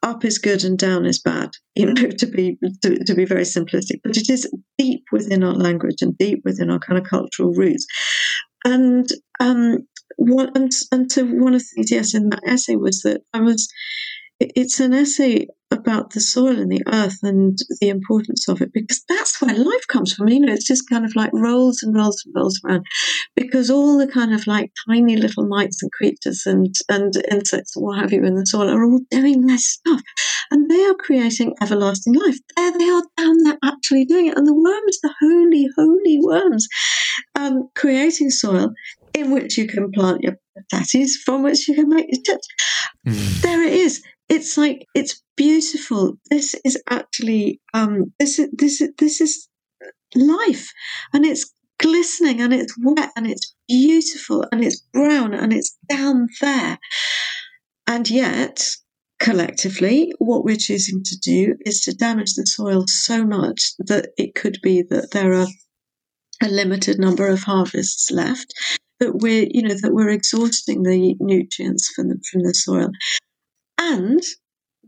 up is good and down is bad. You know, *laughs* to be to, to be very simplistic, but it is deep within our language and deep within our kind of cultural roots. And um, one, and, and to one of the things, yes, in that essay was that I was it's an essay about the soil and the earth and the importance of it because that's where life comes from. You know, it's just kind of like rolls and rolls and rolls around because all the kind of like tiny little mites and creatures and, and insects and what have you in the soil are all doing their stuff and they are creating everlasting life. There they are down there actually doing it. And the worms, the holy, holy worms, um, creating soil in which you can plant your potatoes, from which you can make your chips. Mm. There it is it's like it's beautiful. This is actually um, this is this is this is life, and it's glistening and it's wet and it's beautiful and it's brown and it's down there, and yet collectively, what we're choosing to do is to damage the soil so much that it could be that there are a limited number of harvests left that we're you know that we're exhausting the nutrients from the from the soil and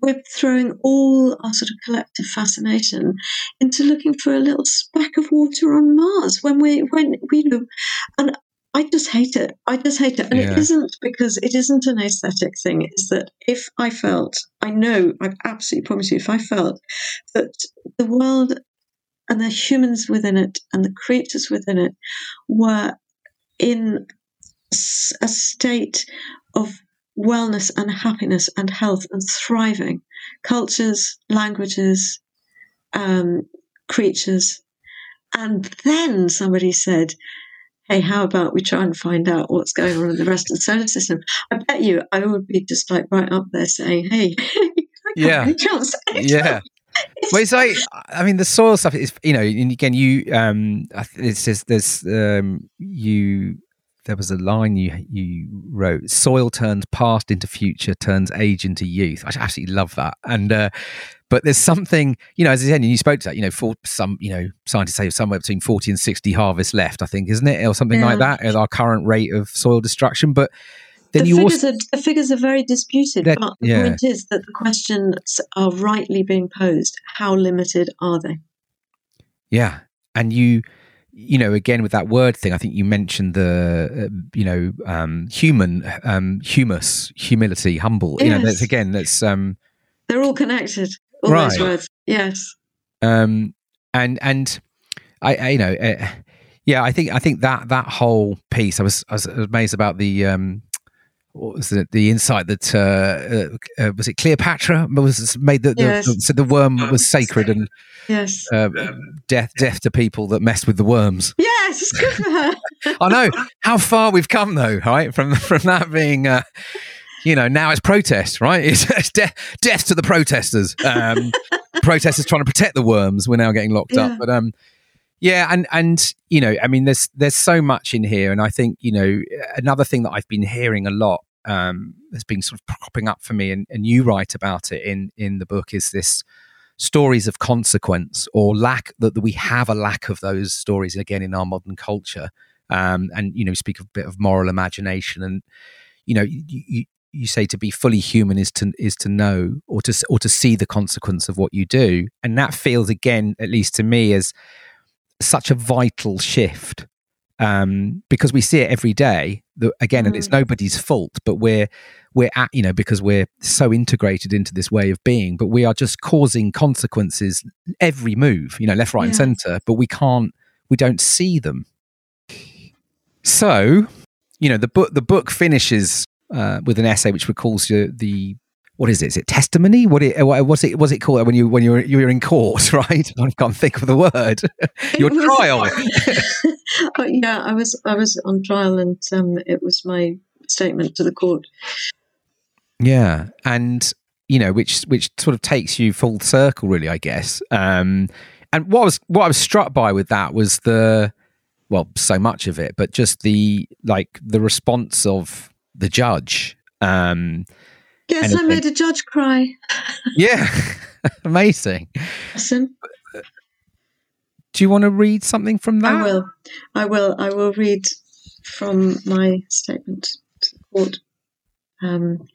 we're throwing all our sort of collective fascination into looking for a little speck of water on Mars when we when we you know and I just hate it. I just hate it. And Yeah. it isn't because it isn't an aesthetic thing. It's that if I felt, I know, I absolutely promise you, if I felt that the world and the humans within it and the creatures within it were in a state of wellness and happiness and health and thriving cultures, languages, um, creatures. And then somebody said, Hey, how about we try and find out what's going on in the rest of the solar system? I bet you I would be just like right up there saying, Hey, *laughs* Yeah. Yeah. chance?" Well, it's like I mean, the soil stuff is you know, and again, you um, I th- it says there's um, you there was a line you you wrote: "Soil turns past into future, turns age into youth." I absolutely love that, and uh, but there's something you know, as I said, and you spoke to that, you know, for some you know, scientists say somewhere between forty and sixty harvests left, I think, isn't it, or something like that, at our current rate of soil destruction, but. Then the you figures, also, are, the figures are very disputed, That- but the yeah. point is that the questions are rightly being posed. How limited are they? Yeah, and you, you know, again with that word thing, I think you mentioned the, uh, you know, um, human, um, humus, humility, humble. You know, that's Yes. again, that's um, They're all connected. All those words. Yes. um, and and I, I you know, uh, yeah, I think I think that that whole piece, I was I was amazed about the um. What was it? The insight that uh, uh, uh, was it Cleopatra was made that the, Yes. the, so the worm was sacred and Yes. uh, death death to people that messed with the worms. Yes. It's good for her. *laughs* I know how far we've come, though, right? From from that being, uh, you know, now it's protest, right? *laughs* It's, it's death, death to the protesters. Um, *laughs* protesters trying to protect the worms. We're now getting locked Yeah. up, but um, yeah, and and you know, I mean, there's there's so much in here, and I think you know, another thing that I've been hearing a lot um, has been sort of cropping up for me, and, and you write about it in in the book is this stories of consequence or lack that, that we have a lack of those stories again in our modern culture. Um, and you know speak a bit of moral imagination and you know you, you you say to be fully human is to is to know or to or to see the consequence of what you do. And that feels again at least to me as such a vital shift um, because we see it every day that again and it's nobody's fault but we're we're at you know because we're so integrated into this way of being but we are just causing consequences every move you know left right and center but we can't we don't see them. So you know the book the book finishes uh, with an essay which recalls you the what is it? Is it testimony? What it what was it was it called when you when you were you were in court, *laughs* right? I can't think of the word. *laughs* Your was- trial. *laughs* Oh, yeah, I was I was on trial, and um, it was my statement to the court. Yeah, and you know, which which sort of takes you full circle, really, I guess. Um, and what I was what I was struck by with that was the well, so much of it, but just the like the response of the judge. Um, Yes, I made a judge cry. yeah, *laughs* amazing. Listen, Do you want to read something from that? I will, I will, I will read from my statement to the court. Um,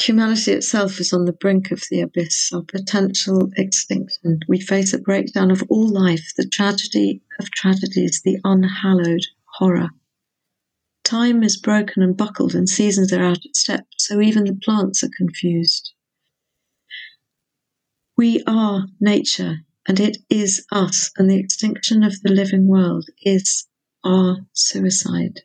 Humanity itself is on the brink of the abyss of potential extinction. We face a breakdown of all life, the tragedy of tragedies, the unhallowed horror. Time is broken and buckled, and seasons are out of step, so even the plants are confused. We are nature, and it is us, and the extinction of the living world is our suicide.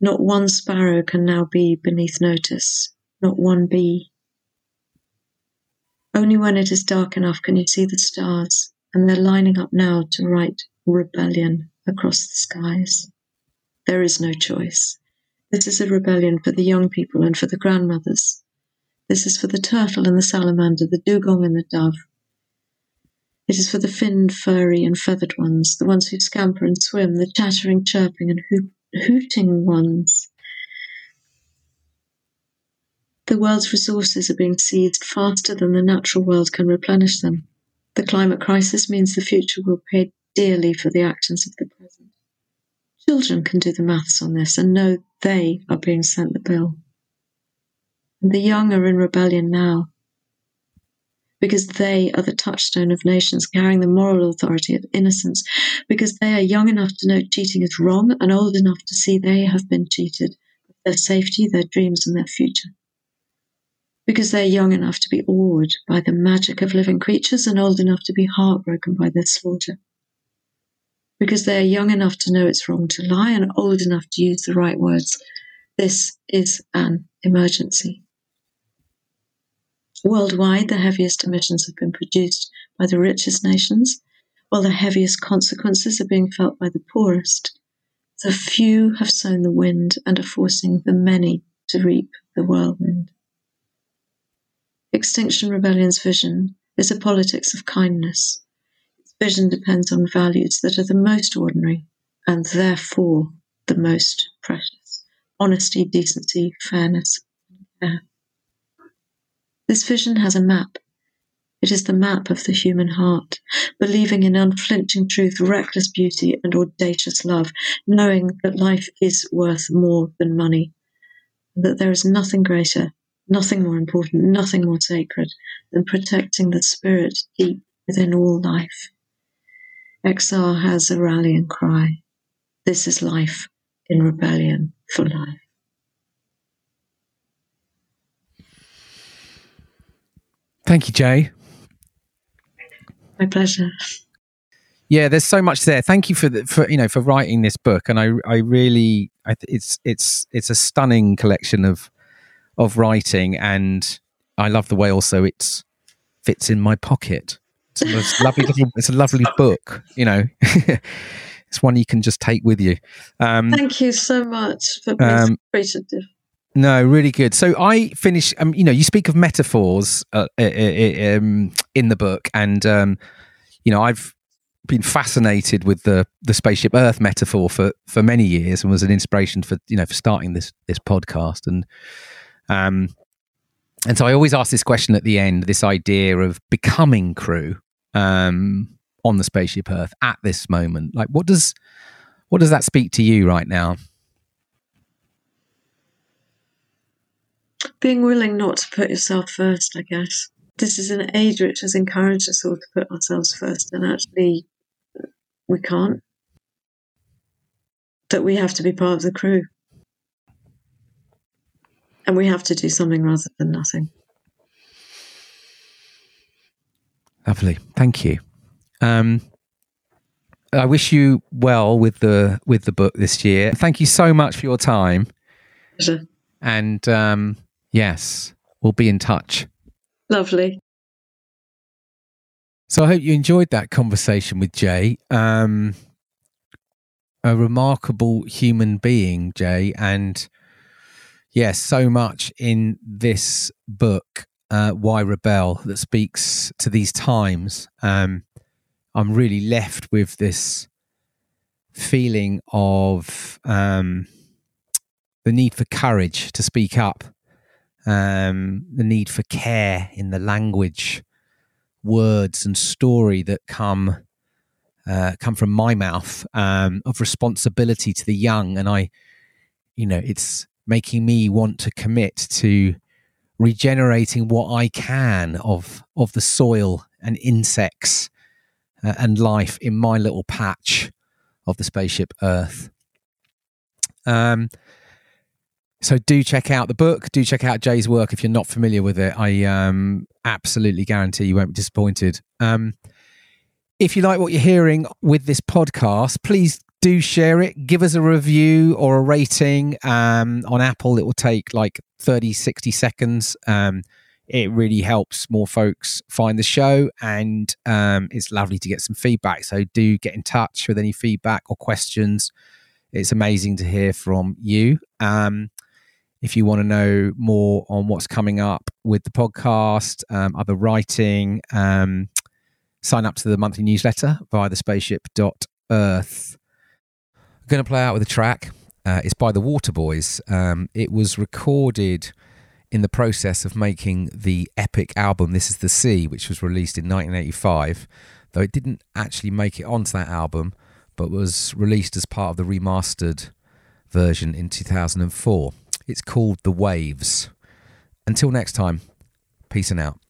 Not one sparrow can now be beneath notice, not one bee. Only when it is dark enough can you see the stars, and they're lining up now to write rebellion across the skies. There is no choice. This is a rebellion for the young people and for the grandmothers. This is for the turtle and the salamander, the dugong and the dove. It is for the finned, furry, and feathered ones, the ones who scamper and swim, the chattering, chirping, and hooting ones. The world's resources are being seized faster than the natural world can replenish them. The climate crisis means the future will pay dearly for the actions of the Children can do the maths on this and know they are being sent the bill. And the young are in rebellion now because they are the touchstone of nations carrying the moral authority of innocence, because they are young enough to know cheating is wrong and old enough to see they have been cheated of their safety, their dreams, and their future. Because they are young enough to be awed by the magic of living creatures and old enough to be heartbroken by their slaughter. Because they are young enough to know it's wrong to lie and old enough to use the right words. This is an emergency. Worldwide, the heaviest emissions have been produced by the richest nations, while the heaviest consequences are being felt by the poorest. The few have sown the wind and are forcing the many to reap the whirlwind. Extinction Rebellion's vision is a politics of kindness. Vision depends on values that are the most ordinary and therefore the most precious honesty, decency, fairness, and care. This vision has a map. It is the map of the human heart, believing in unflinching truth, reckless beauty, and audacious love, knowing that life is worth more than money, and that there is nothing greater, nothing more important, nothing more sacred than protecting the spirit deep within all life. XR has a rallying cry. This is life in rebellion for life. Thank you, Jay. My pleasure. Yeah, there's so much there. Thank you for the, for you know for writing this book, and I I really I, it's it's it's a stunning collection of of writing, and I love the way also it fits in my pocket. It's a, lovely little, it's a lovely book. You know, *laughs* it's one you can just take with you. Um, Thank you so much for being um, appreciative. No, really good. So I finish. Um, you know, you speak of metaphors uh, um, in the book, and um, you know, I've been fascinated with the the spaceship Earth metaphor for for many years, and was an inspiration for you know for starting this this podcast. And um, and so I always ask this question at the end: this idea of becoming crew um on the spaceship Earth at this moment. Like, what does what does that speak to you right now? being willing not to put yourself first, I guess. This is an age which has encouraged us all to put ourselves first, and actually, we can't. That we have to be part of the crew. And we have to do something rather than nothing. Lovely. Thank you. Um, I wish you well with the with the book this year. Thank you so much for your time. Pleasure. And um, Yes, we'll be in touch. Lovely. So I hope you enjoyed that conversation with Jay. Um, a remarkable human being, Jay, and yes, so much in this book, uh, Why Rebel, that speaks to these times. Um, I'm really left with this feeling of um, the need for courage to speak up um, the need for care in the language, words, and story that come uh, come from my mouth um, of responsibility to the young, and I, you know, it's making me want to commit to regenerating what I can of of the soil and insects uh, and life in my little patch of the spaceship Earth. Um, so do check out the book. Do check out Jay's work if you're not familiar with it. I um, absolutely guarantee you won't be disappointed. Um, if you like what you're hearing with this podcast, please do share it. Give us a review or a rating um, on Apple. It will take like 30, 60 seconds. Um, it really helps more folks find the show, and um, it's lovely to get some feedback. So do get in touch with any feedback or questions. It's amazing to hear from you. Um, if you want to know more on what's coming up with the podcast, um, other writing, um, sign up to the monthly newsletter via the spaceship.earth. I'm going to play out with a track. Uh, it's by the Waterboys. Um, it was recorded in the process of making the epic album This Is the Sea, which was released in 1985, though it didn't actually make it onto that album, but was released as part of the remastered version in 2004. It's called The Waves. Until next time, peace and out.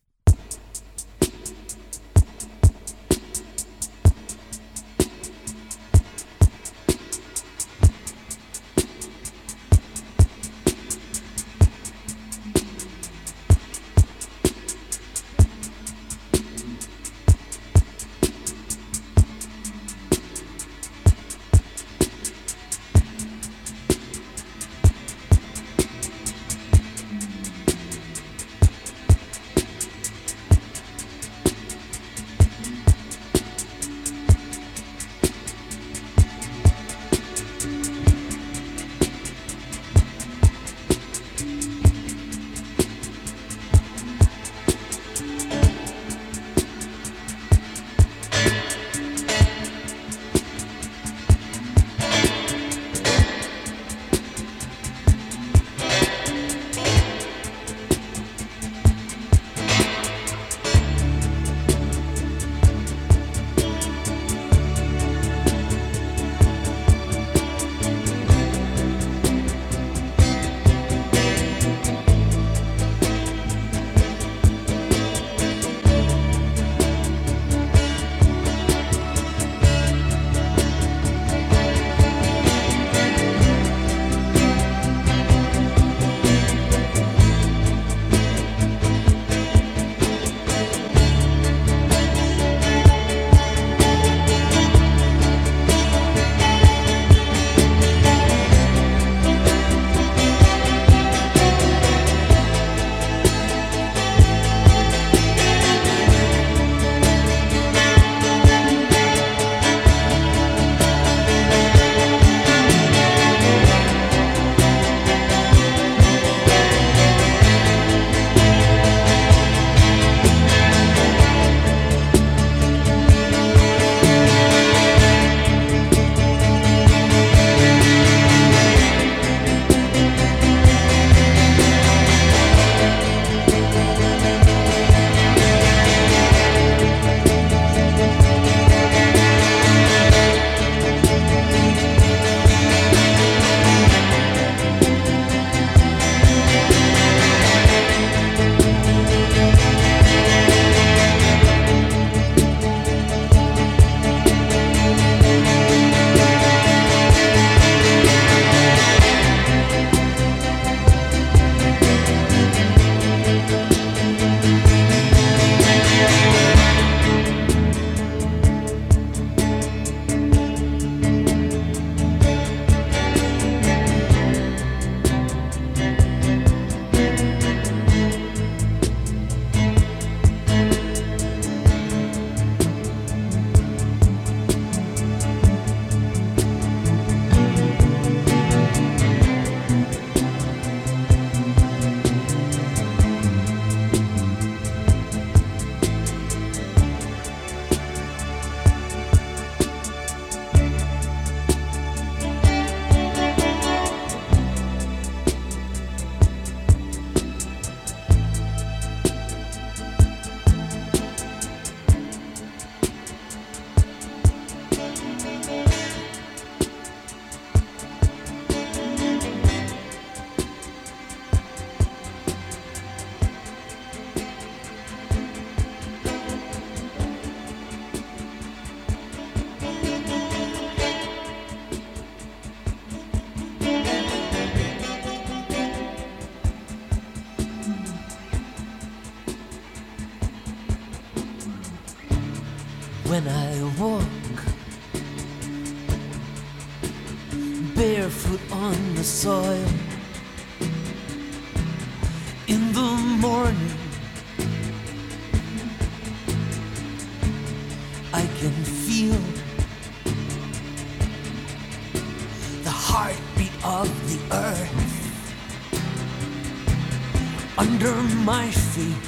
My feet.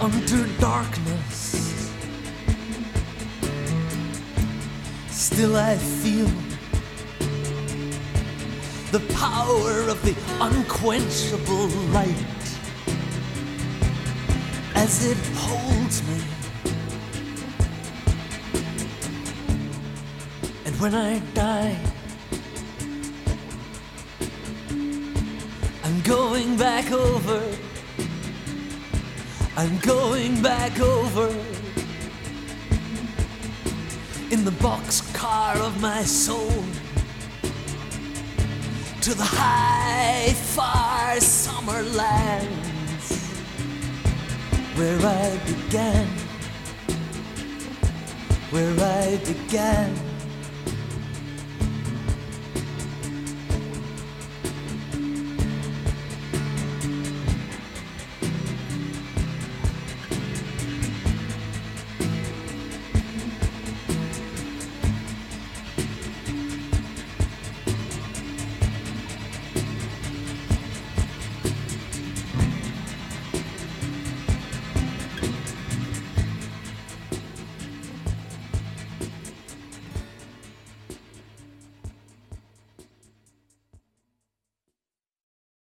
Under darkness, still I feel the power of the unquenchable light as it holds me. And when I die, I'm going back over. I'm going back over in the boxcar of my soul to the high, far summer lands where I began, where I began.